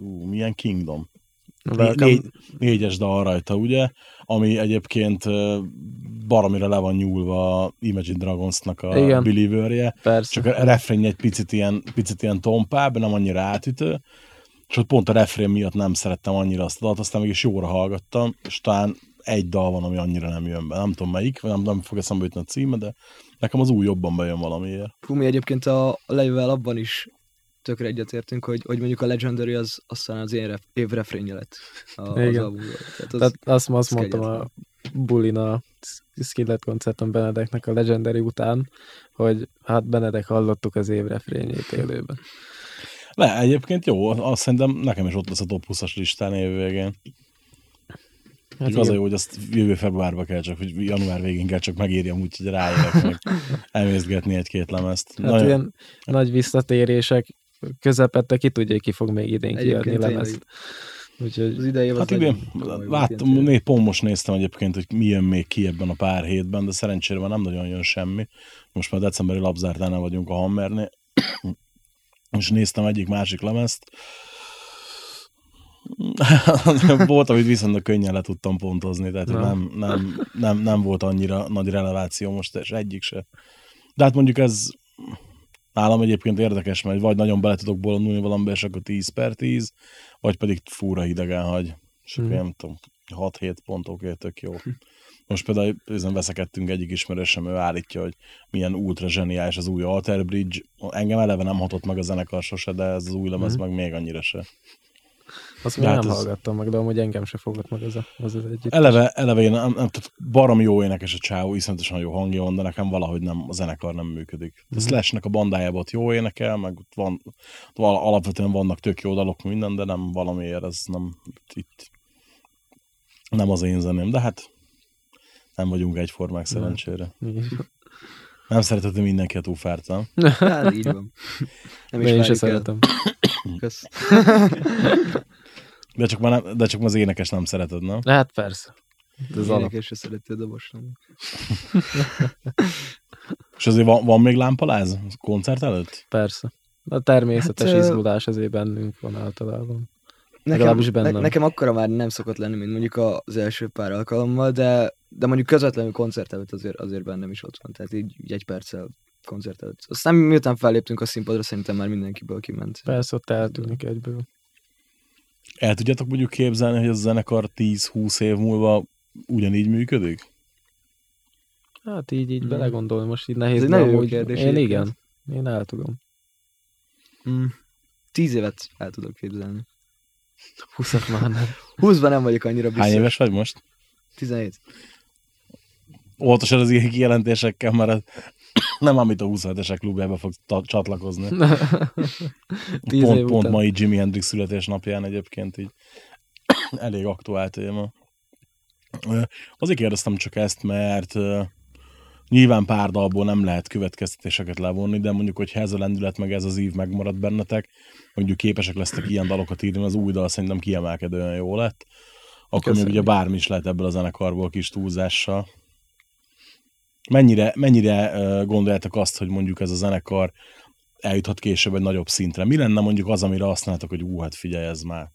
ú, milyen Kingdom. Welcome, négy, négyes dal rajta, ugye? Ami egyébként baromira le van nyúlva Imagine Dragonsnak a Igen. believer persze. csak a refrén egy picit ilyen, picit ilyen tompább, nem annyira átütő, és ott pont a refrén miatt nem szerettem annyira azt a dalt, aztán mégis jóra hallgattam, és talán egy dal van, ami annyira nem jön be. Nem tudom melyik, vagy nem, nem fog eszembe jutni a címe, de nekem az új jobban bejön valamiért. Fú, mi egyébként a lejővel abban is tökre egyetértünk, hogy, hogy mondjuk a Legendary az aztán az én ref, év refrénje lett. A, az Igen. albumról. Tehát az, Tehát azt, azt az mondtam a bulin a Skillet koncerton Benedeknek a Legendary után, hogy hát Benedek hallottuk az év refrényét élőben. Le, egyébként jó, azt szerintem nekem is ott lesz a top 20-as listán év végén. Hát az a jó, hogy azt jövő februárba kell csak, hogy január végén kell csak megírjam, úgyhogy ráérek meg elmészgetni egy-két lemezt. Hát Nagyon- ilyen nagy visszatérések közepette ki tudja, ki fog még idén kiadni lemezt. Úgyhogy az idei Hát volt láttam, né, pont most néztem egyébként, hogy mi jön még ki ebben a pár hétben, de szerencsére már nem nagyon jön semmi. Most már decemberi labzártánál vagyunk a Hammernél. (clears throat) Most néztem egyik másik lemezt. (laughs) volt, amit viszonylag könnyen le tudtam pontozni, tehát Na. nem, nem, nem, nem, volt annyira nagy releváció most, és egyik se. De hát mondjuk ez nálam egyébként érdekes, mert vagy nagyon bele tudok bolondulni valamibe, és akkor 10 per 10, vagy pedig fúra hidegen hagy. És akkor Mhm. nem tudom, 6-7 pontok tök jó. Most például ezen veszekedtünk egyik ismerősöm, ő állítja, hogy milyen ultra zseniális az új Alter Bridge. Engem eleve nem hatott meg a zenekar sose, de ez az új lemez meg még annyira se. Azt még hát nem ez- hallgattam meg, de amúgy engem se fogott meg az a, az, az együtt. Eleve, eleve én nem, nem, tehát barom jó énekes a csávó, iszonyatosan jó hangja van, de nekem valahogy nem, a zenekar nem működik. A Slashnek a bandájában ott jó énekel, meg ott van, val, alapvetően vannak tök jó dalok minden, de nem valamiért, ez nem itt nem az én zeném, de hát nem vagyunk egyformák szerencsére. Nem szereteti mindenki a túfárt, nem? (laughs) Hát így van. Nem De én is se szeretem. Kösz. (laughs) De csak, már nem, de csak már az énekes nem szereted, nem? Hát persze. Ez az. Énekes se szereti a dobos. nem. (laughs) És azért van, van még lámpaláz koncert előtt? Persze. A természetes Hát, izgulás azért bennünk van általában. Nekem, Legalábbis ne, bennem. nekem akkora már nem szokott lenni, mint mondjuk az első pár alkalommal, de, de mondjuk közvetlenül koncert előtt azért, azért bennem is ott van. Tehát így, így egy perccel koncert előtt. Aztán miután felléptünk a színpadra, szerintem már mindenkiből kiment. Persze ott eltűnik egyből. El tudjátok mondjuk képzelni, hogy ez a zenekar 10-20 év múlva ugyanígy működik? Hát így, így Mm. belegondolni, most így nehéz. Ez egy nagyon jó kérdés Én egyébként. igen. Én el tudom. Mm. Tíz évet el tudok képzelni. Húszat már nem. Húszban nem vagyok annyira biztos. Hány éves vagy most? 17. Óvatosan az ilyen kijelentésekkel, mert nem amit a 27-esek klubjába fog csatlakozni. (laughs) Pont, pont mai Jimi Hendrix születésnapján egyébként így (clears throat) elég aktuál téma. Azért kérdeztem csak ezt, mert nyilván pár dalból nem lehet következtetéseket levonni, de mondjuk, hogyha ez a lendület meg ez az ív megmarad bennetek, mondjuk képesek lesztek ilyen dalokat írni, az új dal szerintem kiemelkedően jó lett, akkor még Köszönjük. ugye bármi is lehet ebből a zenekarból kis túlzással. Mennyire, mennyire gondoljátok azt, hogy mondjuk ez a zenekar eljuthat később egy nagyobb szintre? Mi lenne mondjuk az, amire azt mondjátok, hogy ú, hát figyelj, ez már.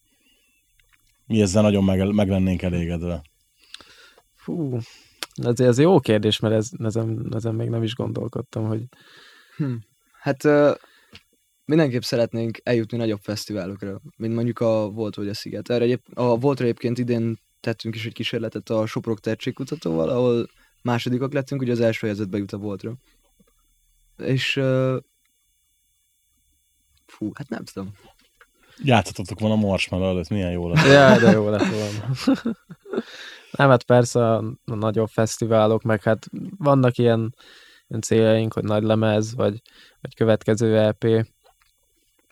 Mi ezzel nagyon meg, meg lennénk elégedve. Fú, ez, ez jó kérdés, mert ez, ezen, ezen még nem is gondolkodtam, hogy Hm. Hát uh, mindenképp szeretnénk eljutni nagyobb fesztiválokra, mint mondjuk a Volt vagy a Sziget. Erre egyéb, a Voltra egyébként idén tettünk is egy kísérletet a Soprok Tercségkutatóval, ahol másodikak lettünk, ugye az első helyzetbe jut a Voltra. És uh, fú, hát nem tudom. Játszhatatok van a marshmallow előtt, milyen jó lesz. Ja, de jó lett volna. Nem, hát persze a nagyobb fesztiválok, meg hát vannak ilyen ilyen céljaink, hogy nagy lemez, vagy, vagy következő EP.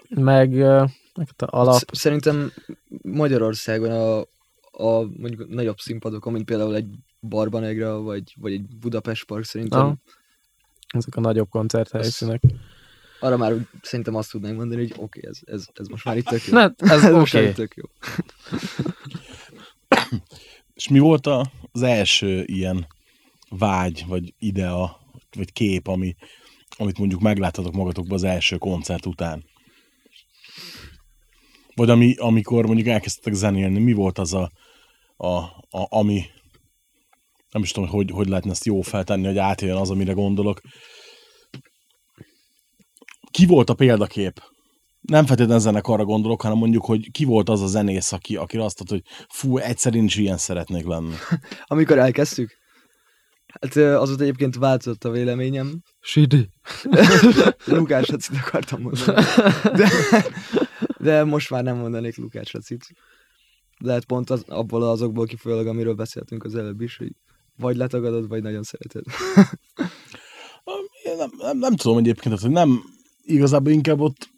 Meg, meg a alap, Sz- Szerintem Magyarországon a, a mondjuk nagyobb színpadokon, mint például egy Barbanegra, vagy, vagy egy Budapest Park, szerintem Aha. ezek a nagyobb koncerthelyszínek. arra már szerintem azt tudnánk mondani, hogy oké, okay, ez, ez, ez most már itt tök jó. Ne, (laughs) ez most már oké. itt tök jó. És mi volt az első ilyen vágy, vagy idea, vagy kép, ami, amit mondjuk megláttatok magatokban az első koncert után? Vagy ami, amikor mondjuk elkezdtetek zenélni, mi volt az a, a, a ami, nem is tudom, hogy, hogy lehetne ezt jó feltenni, hogy átjön az, amire gondolok. Ki volt a példakép? Nem feltétlenül zenekarra gondolok, hanem mondjuk, hogy ki volt az a zenész, aki, aki azt mondta, hogy fú, egyszer én is ilyen szeretnék lenni. (laughs) Amikor elkezdtük, hát azóta egyébként változott a véleményem. Sidi. (laughs) Lukács Racit akartam mondani. De, de most már nem mondanék Lukács Racit. Lehet pont az, abból azokból kifolyólag, amiről beszéltünk az előbb is, hogy vagy letagadod, vagy nagyon szereted. (laughs) Én nem, nem, nem tudom egyébként, hogy nem, igazából inkább ott,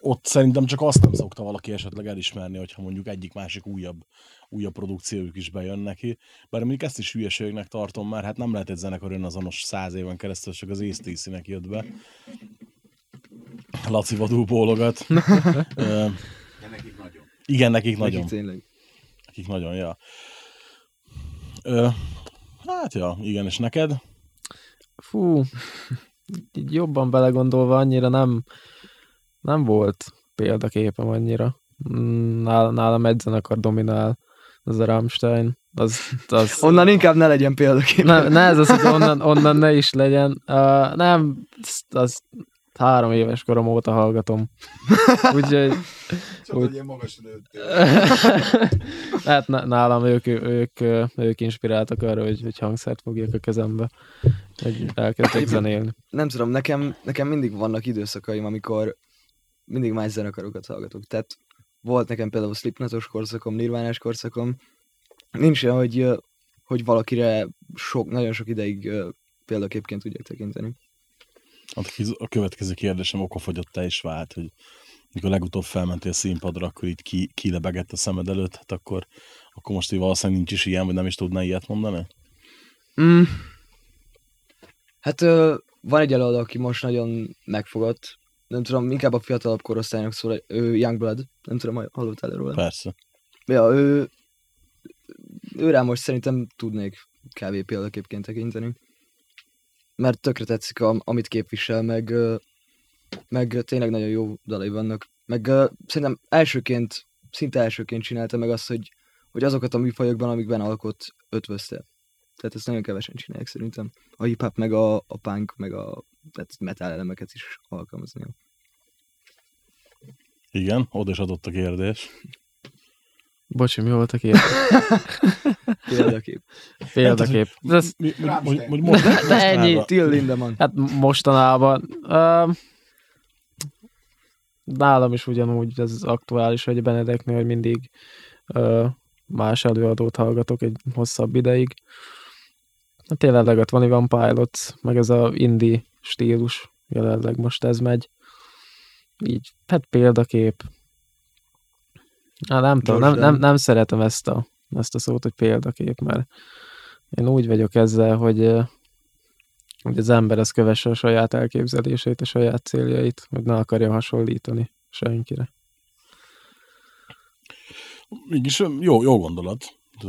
ott szerintem csak azt nem szokta valaki esetleg elismerni, hogyha mondjuk egyik-másik újabb, újabb produkciójuk is bejön neki. Bár mondjuk ezt is hülyeségnek tartom, mert hát nem lehet egy zenekar önazonos száz éven keresztül, csak az ACDC-nek jött be. Laci vadul bólogat. (laughs) De nekik nagyon. igen, nekik nagyon. Nekik tényleg. Nekik nagyon, ja. Ö, hát ja, igen, és neked? Fú, így jobban belegondolva annyira nem, nem volt példaképem annyira. Nálam, nálam egy zenekar dominál, az a Rammstein. Az, az, Onnan inkább ne legyen példakép. ne, ne ez az, hogy onnan, onnan ne is legyen. Uh, nem, az három éves korom óta hallgatom. (laughs) Úgyhogy Szóval, Úgy- hogy ilyen magas nőttél. (laughs) hát nálam ők, ők, ők, inspiráltak arra, hogy, hogy hangszert fogjak a kezembe, hogy elkezdtek zenélni. nem tudom, nekem, nekem mindig vannak időszakaim, amikor mindig más zenekarokat hallgatok. Tehát volt nekem például Slipknotos korszakom, Nirvánás korszakom. Nincs olyan, hogy, hogy valakire sok, nagyon sok ideig példaképként tudjak tekinteni. A következő kérdésem okafogyottá is vált, hogy mikor legutóbb felmentél színpadra, akkor így ki, kilebegett a szemed előtt, hát akkor, akkor most így valószínűleg nincs is ilyen, vagy nem is tudná ilyet mondani? Mm. Hát van egy előadó, aki most nagyon megfogott. Nem tudom, inkább a fiatalabb korosztálynak szól, ő Youngblood. Nem tudom, hallottál róla? Persze. Ja, ő, ő rá most szerintem tudnék kb. példaképként tekinteni. Mert tökre tetszik, am- amit képvisel, meg, meg tényleg nagyon jó dalai vannak. Meg szerintem elsőként, szinte elsőként csinálta meg azt, hogy, hogy azokat a műfajokban, amikben alkot, ötvözte. Tehát ezt nagyon kevesen csinálják szerintem. A hip-hop, meg a, a punk, meg a tehát metal elemeket is alkalmazni. Igen, oda is adott a kérdés. Bocsi, mi volt a kép? (laughs) Példakép. Példakép. De ez, Mi, mi, hogy, hogy most, De ennyi. mostanában- Till Lindemann. hát mostanában uh, nálam is ugyanúgy ez aktuális, hogy Benedeknél, hogy mindig uh, más előadót hallgatok egy hosszabb ideig. Hát jelenleg ott van Ivan Pilots, meg ez a indie stílus, jelenleg most ez megy. Így, hát példakép. Hát nem tudom, nem, nem, nem szeretem ezt a, ezt a szót, hogy példakép, mert én úgy vagyok ezzel, hogy, hogy az ember az kövesse a saját elképzeléseit, a saját céljait, hogy ne akarja hasonlítani senkire. Mégis jó, jó gondolat.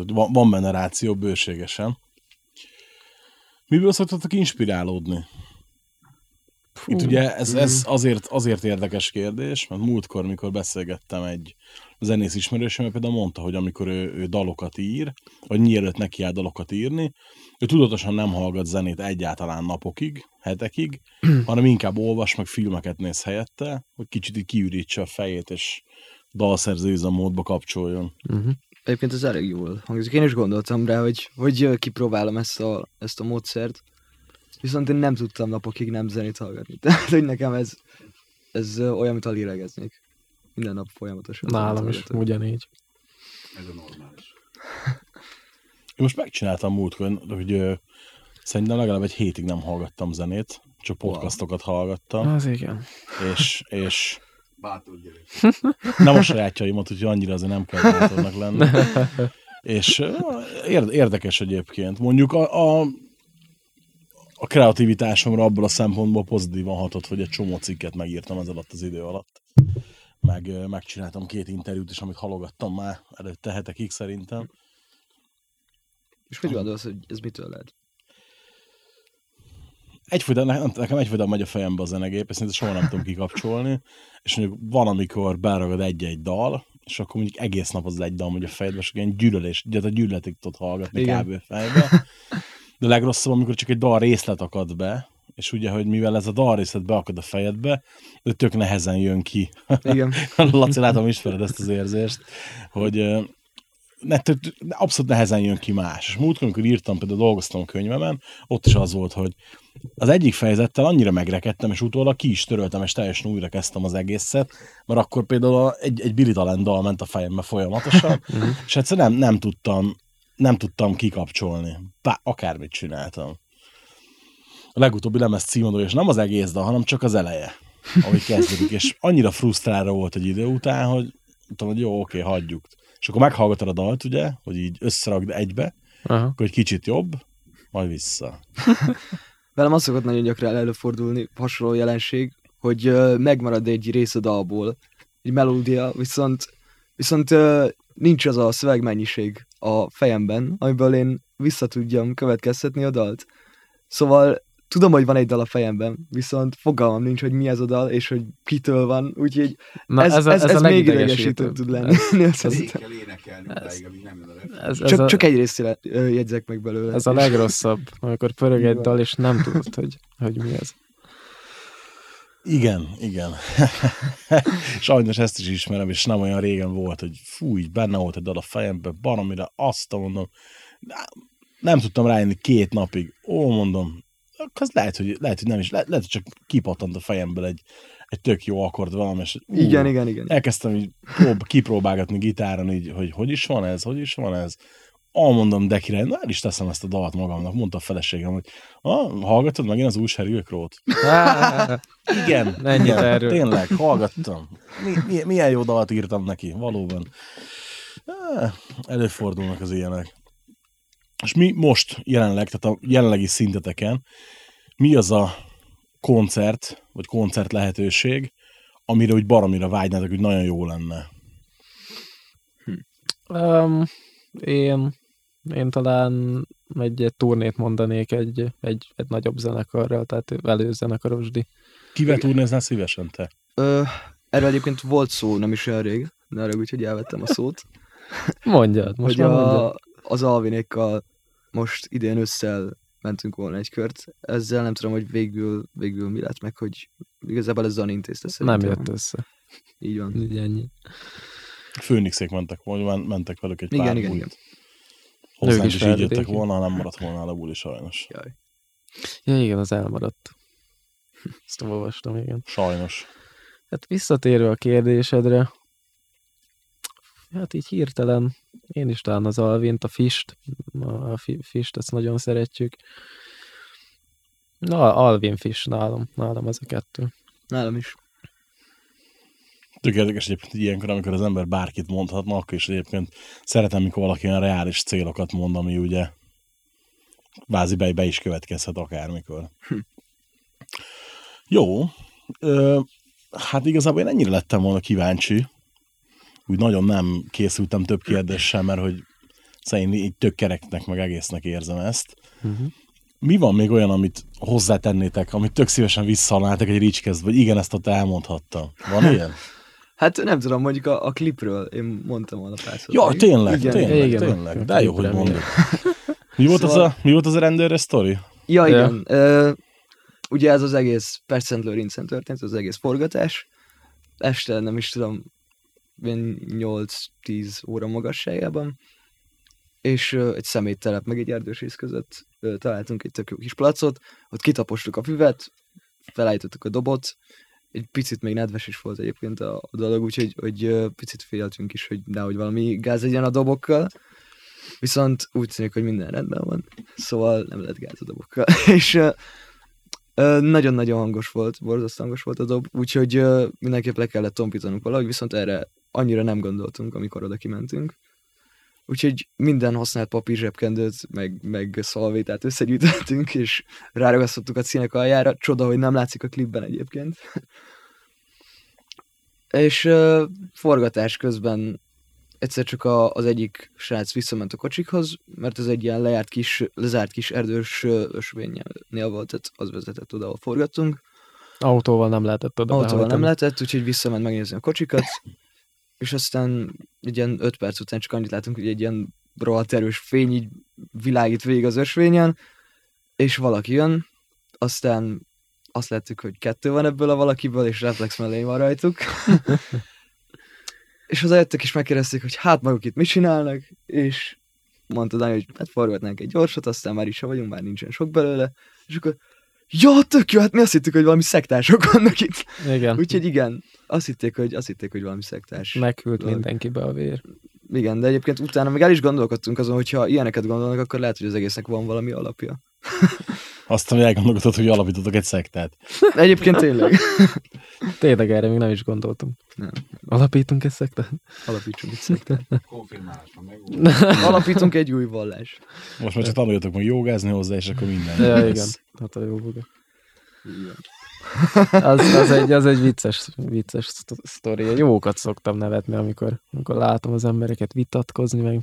Van, van benne ráció bőségesen. Miből szoktatok inspirálódni? Fú, Itt ugye ez, ez azért, azért érdekes kérdés, mert múltkor, mikor beszélgettem egy zenész ismerősömmel, például mondta, hogy amikor ő, ő dalokat ír, vagy mielőtt neki áll dalokat írni, ő tudatosan nem hallgat zenét egyáltalán napokig, hetekig, hanem inkább olvas, meg filmeket néz helyette, hogy kicsit így kiürítse a fejét, és dalszerző üzemmódba kapcsoljon. Uh-huh. Egyébként ez elég jól hangzik. Én is gondoltam rá, hogy, hogy kipróbálom ezt a, ezt a módszert. Viszont én nem tudtam napokig nem zenét hallgatni. (laughs) Tehát, hogy nekem ez, ez olyan, mint lélegeznék. Minden nap folyamatosan. Nálam is ugyanígy. Ez a normális. (laughs) Én most megcsináltam múltkor, hogy ö, Szerintem legalább egy hétig nem hallgattam zenét, csak podcastokat hallgattam, Az igen. és, és (laughs) Bátor gyerek. nem a sajátjaimat, úgyhogy annyira azért nem kell bátornak lenni. És érdekes egyébként. Mondjuk a, a, a kreativitásomra abból a szempontból pozitívan hatott, hogy egy csomó cikket megírtam ez alatt az idő alatt. Meg megcsináltam két interjút is, amit halogattam már előtte hetekig szerintem. És hogy gondolsz, hogy ez mitől lehet? egyfolytában, nekem, egyfolytában megy a fejembe a zenegép, ezt soha nem tudom kikapcsolni, és mondjuk van, amikor beragad egy-egy dal, és akkor mondjuk egész nap az egy dal megy a fejedbe, és ilyen gyűlölés, ugye a gyűlöletig tudod hallgatni Igen. kb. fejbe. (laughs) De legrosszabb, amikor csak egy dal részlet akad be, és ugye, hogy mivel ez a dal részlet beakad a fejedbe, de tök nehezen jön ki. Igen. (laughs) Laci, látom, ismered ezt az érzést, hogy ne, abszolút nehezen jön ki más. És múltkor, amikor írtam, például dolgoztam a könyvemen, ott is az volt, hogy az egyik fejezettel annyira megrekedtem, és utólag ki is töröltem, és teljesen újra kezdtem az egészet, mert akkor például a- egy, egy Billy Talent dal ment a fejembe folyamatosan, és egyszerűen nem, nem tudtam nem tudtam kikapcsolni. Bár akármit csináltam. A legutóbbi lemez címadó, és nem az egész dal, hanem csak az eleje, ahogy kezdődik, és annyira frusztráló volt egy idő után, hogy mondtam, hogy jó, oké, hagyjuk. És akkor meghallgatod a dalt, ugye, hogy így összerakd egybe, Aha. akkor egy kicsit jobb, majd vissza. (laughs) Velem az szokott nagyon gyakran előfordulni, hasonló jelenség, hogy megmarad egy rész a dalból, egy melódia, viszont, viszont nincs az a szövegmennyiség a fejemben, amiből én vissza tudjam következtetni a dalt. Szóval tudom, hogy van egy dal a fejemben, viszont fogalmam nincs, hogy mi ez a dal, és hogy kitől van, úgyhogy Na, ez, ez, ez, ez, még idegesítő legidegesítőbb. tud lenni. (laughs) Kell énekelni odáig, amíg nem a. Ez, ez, Csak, a, csak jegyzek meg belőle. ez a legrosszabb, amikor pörög egy dal, és nem tudod, hogy, hogy mi ez. Igen, igen. (laughs) Sajnos ezt is ismerem, és nem olyan régen volt, hogy fúj, benne volt egy dal a fejembe, baromira, azt mondom, nem tudtam rájönni két napig. Ó, mondom, akkor az lehet, hogy, lehet, hogy nem is, lehet, lehet, hogy csak kipattant a fejemből egy, egy tök jó akkord valami, és ú, Igen, igen, igen. elkezdtem így prób- kipróbálgatni gitáron, így, hogy hogy is van ez, hogy is van ez. Ah, mondom, de király, na el is teszem ezt a dalt magamnak, mondta a feleségem, hogy ah, hallgatod megint az új Sherry Ökrót? (laughs) Igen, Ennyit igen, erről. tényleg, hallgattam. Mi, mi, milyen jó dalt írtam neki, valóban. Ah, Előfordulnak az ilyenek. És mi most jelenleg, tehát a jelenlegi szinteteken, mi az a koncert, vagy koncert lehetőség, amire úgy baromira vágynátok, hogy nagyon jó lenne? Um, én, én talán egy turnét mondanék egy, egy, egy nagyobb zenekarral, tehát előzenekarosdi. Kivel turnéznál szívesen te? Ö, erről egyébként volt szó nem is olyan rég, de arra úgy, hogy elvettem a szót. Mondjad, most hogy már mondjad. a, az Alvinékkal most idén ősszel mentünk volna egy kört. Ezzel nem tudom, hogy végül, végül mi lett meg, hogy igazából ez Zani intézte Nem szerintem. jött össze. Így van. Így ennyi. Főnixék mentek volna, men- mentek velük egy Igen, pár igen, bulit. igen. Hozzánk is is így jöttek volna, ha nem maradt volna a buli sajnos. Jaj. Ja, igen, az elmaradt. (laughs) Ezt olvastam, igen. Sajnos. Hát visszatérve a kérdésedre, hát így hirtelen, én is talán az Alvint, a Fist, a Fi- Fist, ezt nagyon szeretjük. Na, Alvin Fish nálam, nálam ez a kettő. Nálam is. Tök érdekes egyébként ilyenkor, amikor az ember bárkit mondhatna, akkor is egyébként szeretem, mikor valaki olyan reális célokat mond, ami ugye vázi be, be is következhet akármikor. Jó. Ö, hát igazából én ennyire lettem volna kíváncsi. Úgy nagyon nem készültem több kérdéssel, mert hogy szerintem így tök kereknek, meg egésznek érzem ezt. Uh-huh. Mi van még olyan, amit hozzátennétek, amit tök szívesen visszahalnátok egy ricskez, vagy igen, ezt ott elmondhattam. Van (laughs) ilyen? Hát nem tudom, mondjuk a, a klipről én mondtam volna pár szót. Ja, tényleg, Igen, tényleg, igen. tényleg. De jó, hogy mondod. Mi volt, az Szóval- a, mi volt az a rendőre sztori? Ja, Ja. igen. Ö, ugye ez az egész Pest Szent Lőrincen történt, az egész forgatás. Este nem is tudom, ilyen 8-10 óra magasságában. És ö, egy szeméttelep, meg egy erdősész között ö, találtunk egy tök jó kis placot, ott kitapostuk a füvet, felállítottuk a dobot, egy picit még nedves is volt egyébként a, a dolog, úgyhogy hogy, picit féltünk is, hogy nehogy valami gáz legyen a dobokkal. Viszont úgy tűnik, hogy minden rendben van, szóval nem lett gáz a dobokkal. (laughs) És ö, nagyon-nagyon hangos volt, borzasztó hangos volt a dob, úgyhogy ö, mindenképp le kellett tompítanunk valahogy, viszont erre annyira nem gondoltunk, amikor oda kimentünk. Úgyhogy minden használt papír zsebkendőt, meg, meg szalvétát összegyűjtöttünk, és ráragasztottuk a színek aljára. Csoda, hogy nem látszik a klipben egyébként. és uh, forgatás közben egyszer csak a, az egyik srác visszament a kocsikhoz, mert ez egy ilyen lejárt kis, lezárt kis erdős ösvénynél volt, tehát az vezetett oda, ahol forgattunk. Autóval nem lehetett oda Autóval nem lehetett, úgyhogy visszament megnézni a kocsikat, és aztán egy ilyen öt perc után csak annyit látunk, hogy egy ilyen rohadt erős fény így világít végig az ösvényen, és valaki jön, aztán azt láttuk, hogy kettő van ebből a valakiből, és reflex mellény van rajtuk. (laughs) és hozzájöttek, és megkérdezték, hogy hát maguk itt mit csinálnak, és mondta Dani, hogy hát forgatnánk egy gyorsat, aztán már is se vagyunk, már nincsen sok belőle, és akkor Ja, tök jó, hát mi azt hittük, hogy valami szektások vannak itt. Igen, Úgyhogy igen, azt hitték, hogy, azt hitték, hogy valami szektás. meghűlt Dolog. mindenkibe a vér. Igen, de egyébként utána meg el is gondolkodtunk azon, hogy ha ilyeneket gondolnak, akkor lehet, hogy az egésznek van valami alapja. (laughs) Azt, hogy elgondolkodod, hogy alapítottak egy szektát. Egyébként tényleg. (laughs) Tényleg erre még nem is gondoltam. Nem. Alapítunk ezt szektát? Alapítsunk egy (laughs) szektát. Konfirmálás van meg. Alapítunk egy új vallás. Most már csak tanuljatok meg jogázni hozzá, és akkor minden. Ja, lesz. igen. Hát a jó buga. Az, az, egy, az egy vicces, vicces szto- sztori. Jókat szoktam nevetni, amikor, amikor látom az embereket vitatkozni, meg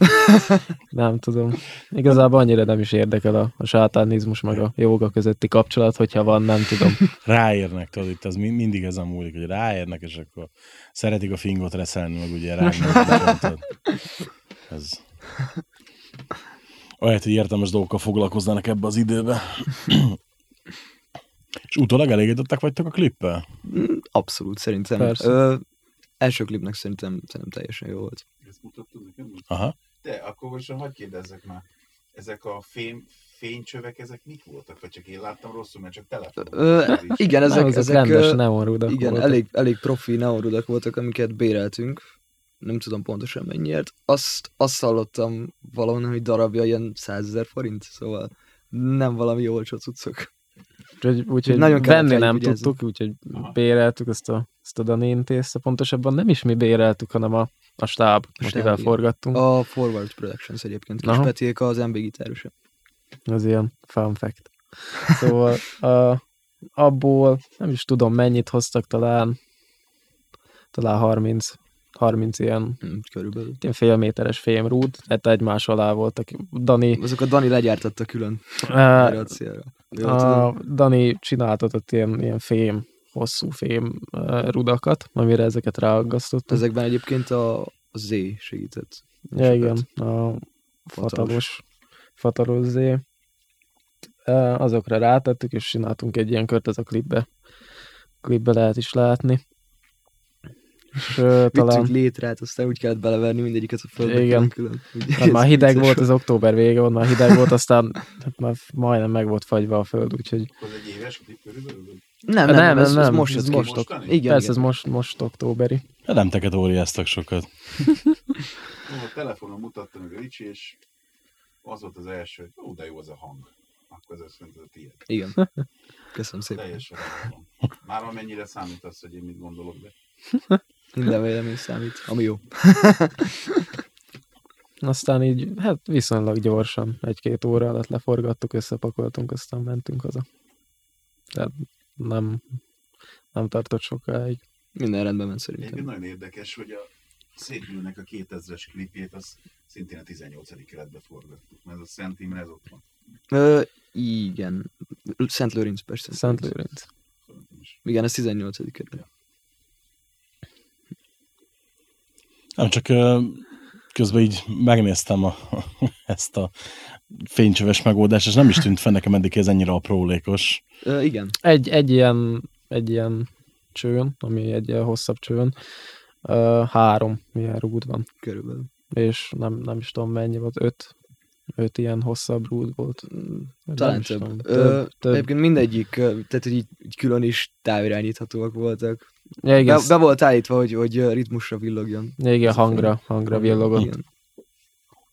(laughs) nem tudom. Igazából annyira nem is érdekel a, a sátánizmus, meg a jóga közötti kapcsolat, hogyha van, nem tudom. Ráérnek, tudod, itt az mi- mindig ezen múlik, hogy ráérnek, és akkor szeretik a fingot reszelni, meg ugye a tudod. Ez... Olyat, hogy értelmes dolgokkal foglalkoznának ebbe az időbe. És utólag elégedettek vagytok a klippel? Mm, Abszolút, szerintem. Persze. Ö, első klipnek szerintem, szerintem teljesen jó volt. Ezt mutattad nekem? Aha. De akkor most hagyd kérdezzek már. Ezek a fém, fénycsövek, ezek mik voltak? Vagy csak én láttam rosszul, mert csak telefon. Ö, igen, ezek, nem, azok ezek rendes neonrudak Igen, voltak. elég, elég profi neonrudak voltak, amiket béreltünk. Nem tudom pontosan mennyiért. Azt, azt hallottam valahonnan, hogy darabja ilyen 100 ezer forint, szóval nem valami olcsó cuccok. Úgyhogy, úgyhogy Nagyon venni nem vigyázni. tudtuk, úgyhogy Aha. béreltük ezt a, ezt a Dani intézte. Pontosabban nem is mi béreltük, hanem a, a stáb, akivel forgattunk. A Forward Productions egyébként. Kis Aha. Peték az MB gitárosa. Az ilyen fun fact. Szóval a, abból nem is tudom mennyit hoztak talán, talán 30, 30 ilyen, Hm, körülbelül. ilyen fél méteres fémrúd, hát egymás alá voltak. Dani, Azok a Dani legyártatta külön uh, a tudom. Dani csináltatott ilyen, ilyen fém, hosszú fém rudakat, amire ezeket ráaggasztottunk. Ezekben egyébként a, Z segített. Ja, igen, a fatalos, fatalos Z. Azokra rátettük, és csináltunk egy ilyen kört, ez a klipbe. Klipbe lehet is látni. És uh, talán, létrát, aztán úgy kellett beleverni mindegyiket a földbe Igen. külön. Hát már hideg vicces volt, az október vége már hideg volt, aztán hát már majdnem meg volt fagyva a föld, úgyhogy Az egy éves körülbelül? Nem, nem, Nem, nem, ez, nem, ez most ez most Mostani? Igen, persze igen. ez most, most októberi. Hát nem teket óriáztak sokat. A telefonon mutatta meg a Ricsi, és az volt az első, hogy ó, de jó az a hang. Akkor ez azt mondta, hogy tiéd. Igen. Köszönöm szépen. Teljesen. Már amennyire számít az, hogy én mit gondolok, de Minden vélemény számít, ami jó. (laughs) Aztán így, hát viszonylag gyorsan, egy-két óra alatt leforgattuk, összepakoltunk, aztán mentünk haza. Tehát nem, nem tartott sokáig. Minden rendben ment szerintem. egyébként nagyon érdekes, hogy a Székülnek a 2000-es klipjét, az szintén a 18. keretbe forgattuk, mert ez a Szent Imre, ez ott van. Ö, igen. Szent Lőrinc, persze. Szent Lőrinc. Igen, ez 18 kerület. Nem, csak közben így megnéztem a, (laughs) ezt a fénycsöves megoldást, és nem is tűnt fel nekem eddig ez ennyire aprólékos. Ö, igen. Egy, egy, ilyen, egy ilyen csőn, ami egy ilyen hosszabb csőn, ö, három ilyen rúd van, Körülbelül. és nem, nem is tudom mennyi volt, öt, öt ilyen hosszabb rúd volt. Nem Talán több. tudom. Ö, több. Egyébként mindegyik, tehát hogy így, így külön is távirányíthatóak voltak. Ja, igen, Be, be volt állítva, hogy, hogy ritmusra villogjon. ja, igen ez hangra, hangra villogott. Igen.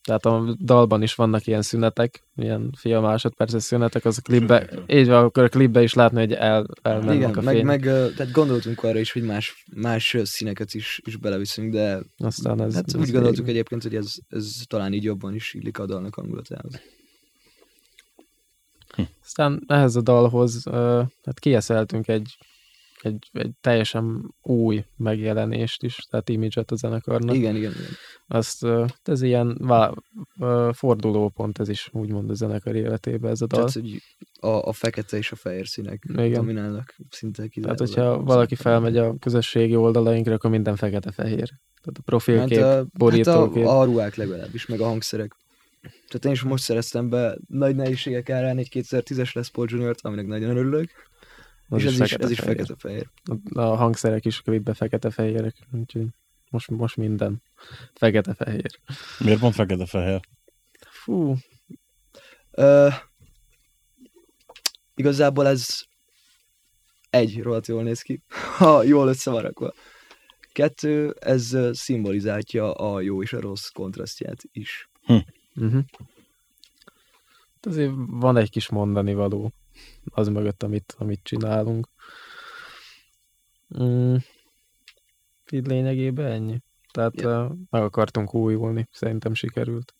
Tehát a dalban is vannak ilyen szünetek, ilyen fél másodperces szünetek, az a klipbe, így van, akkor a klipbe is látni, hogy el, elmennek Igen, a meg, fény. meg ö, tehát gondoltunk arra is, hogy más, más színeket is, is beleviszünk, de Aztán ez, hát ez úgy gondoltuk végig. egyébként, hogy ez, ez talán így jobban is illik a dalnak hangulatához. Aztán ehhez a dalhoz hát kieszeltünk egy, egy, egy teljesen új megjelenést is, tehát image a zenekarnak. Igen, igen, igen. Azt, ö, ez ilyen vá, fordulópont, ez is úgymond a zenekar életében ez a dal. Tehát, hogy a, a fekete és a fehér színek Igen. dominálnak szinte Tehát, kizárólag. hogyha valaki felmegy a közösségi oldalainkra, akkor minden fekete-fehér. Tehát a profilkép, hát hát a, hát borítókép. a, a ruhák legalábbis, meg a hangszerek. Tehát én is most szereztem be nagy nehézségek árán egy 2010-es Les Paul Junior-t, aminek nagyon örülök. Az és ez is, ez is fekete-fehér. fekete-fehér. A, a hangszerek is klipbe fekete-fehérek, úgyhogy most, most minden fekete-fehér. Miért pont fekete-fehér? Fú, Ö, igazából ez egy, rohadt jól néz ki, (laughs) ha jól össze van rakva. Kettő, ez szimbolizálja a jó és a rossz kontrasztját is. uh-huh. Azért van egy kis mondani való az mögött, amit, amit csinálunk. Mm, így lényegében ennyi. Tehát Ja. meg akartunk újulni, szerintem sikerült.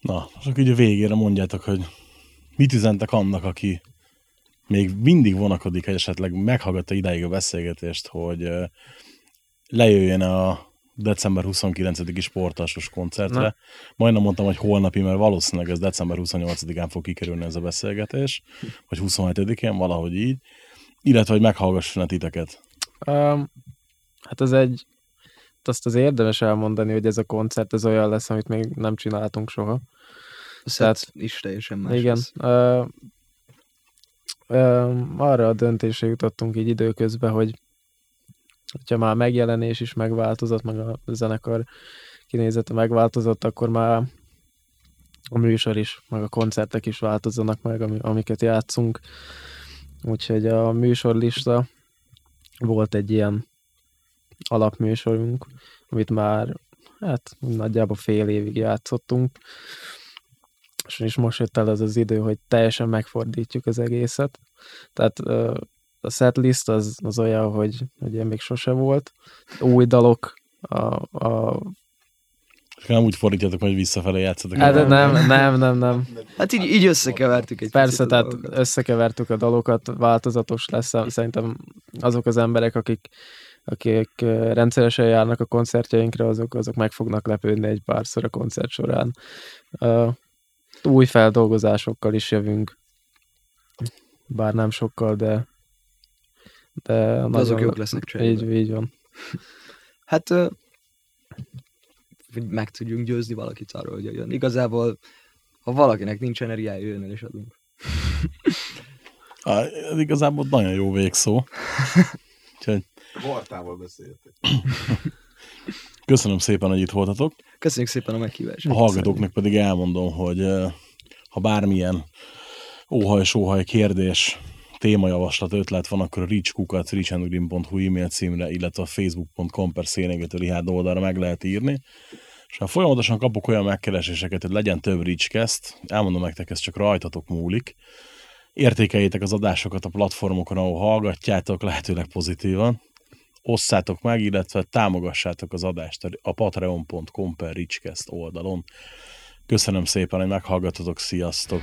Na, és akkor így a végére mondjátok, hogy mit üzentek annak, aki még mindig vonakodik, hogy esetleg meghallgatta idáig a beszélgetést, hogy lejöjjön a december 29-i sportalsos koncertre. Na. Majdnem mondtam, hogy holnapi, mert valószínűleg ez december 28-án fog kikerülni ez a beszélgetés, vagy 27-én, valahogy így. Illetve, hogy meghallgasson a titeket. Um, hát ez egy, azt az érdemes elmondani, hogy ez a koncert ez olyan lesz, amit még nem csináltunk soha. Tehát- szett is teljesen más Igen. lesz. Ö, ö, arra a döntésre jutottunk így időközben, hogy hogyha már megjelenés is megváltozott, meg a zenekar kinézete megváltozott, akkor már a műsor is, meg a koncertek is változzanak meg, ami, amiket játszunk. Úgyhogy a műsorlista volt egy ilyen alapműsorunk, amit már hát nagyjából fél évig játszottunk, és most jött el az az idő, hogy teljesen megfordítjuk az egészet. Tehát a setlist az, az olyan, hogy, hogy ilyen még sose volt. Új dalok, a, a, És nem úgy fordítjátok, hogy visszafelé játszatok. hát nem, nem, nem, nem. Hát így, így összekevertük egy Persze, tehát dolgokat. összekevertük a dalokat, változatos lesz. Szerintem azok az emberek, akik, akik rendszeresen járnak a koncertjeinkre, azok, azok meg fognak lepődni egy párszor a koncert során. Ö, Új feldolgozásokkal is jövünk, bár nem sokkal, de de, De azok nagyon- jók lesznek cserébe. Így, így van. (laughs) Hát, hogy meg tudjunk győzni valakit arról, hogy jön. Igazából, ha valakinek nincs energiája, jön el és adunk. (laughs) Á, ez igazából nagyon jó végszó. (laughs) Úgyhogy Bartával beszéltek. köszönöm szépen, hogy itt voltatok. Köszönjük szépen a meghívást. A hallgatóknak pedig elmondom, hogy ha bármilyen óhaj-sóhaj kérdés, témajavaslat, ötlet van, akkor a reachkukat, reachandgreen.hu e-mail címre, illetve a facebook.com per szénégető hát oldalra meg lehet írni. És ha folyamatosan kapok olyan megkereséseket, hogy legyen több Reachcast, elmondom nektek, ez csak rajtatok múlik. Értékeljétek az adásokat a platformokon, ahol hallgatjátok, lehetőleg pozitívan. Osszátok meg, illetve támogassátok az adást a patreon.com per Reachcast oldalon. Köszönöm szépen, hogy meghallgatotok, sziasztok!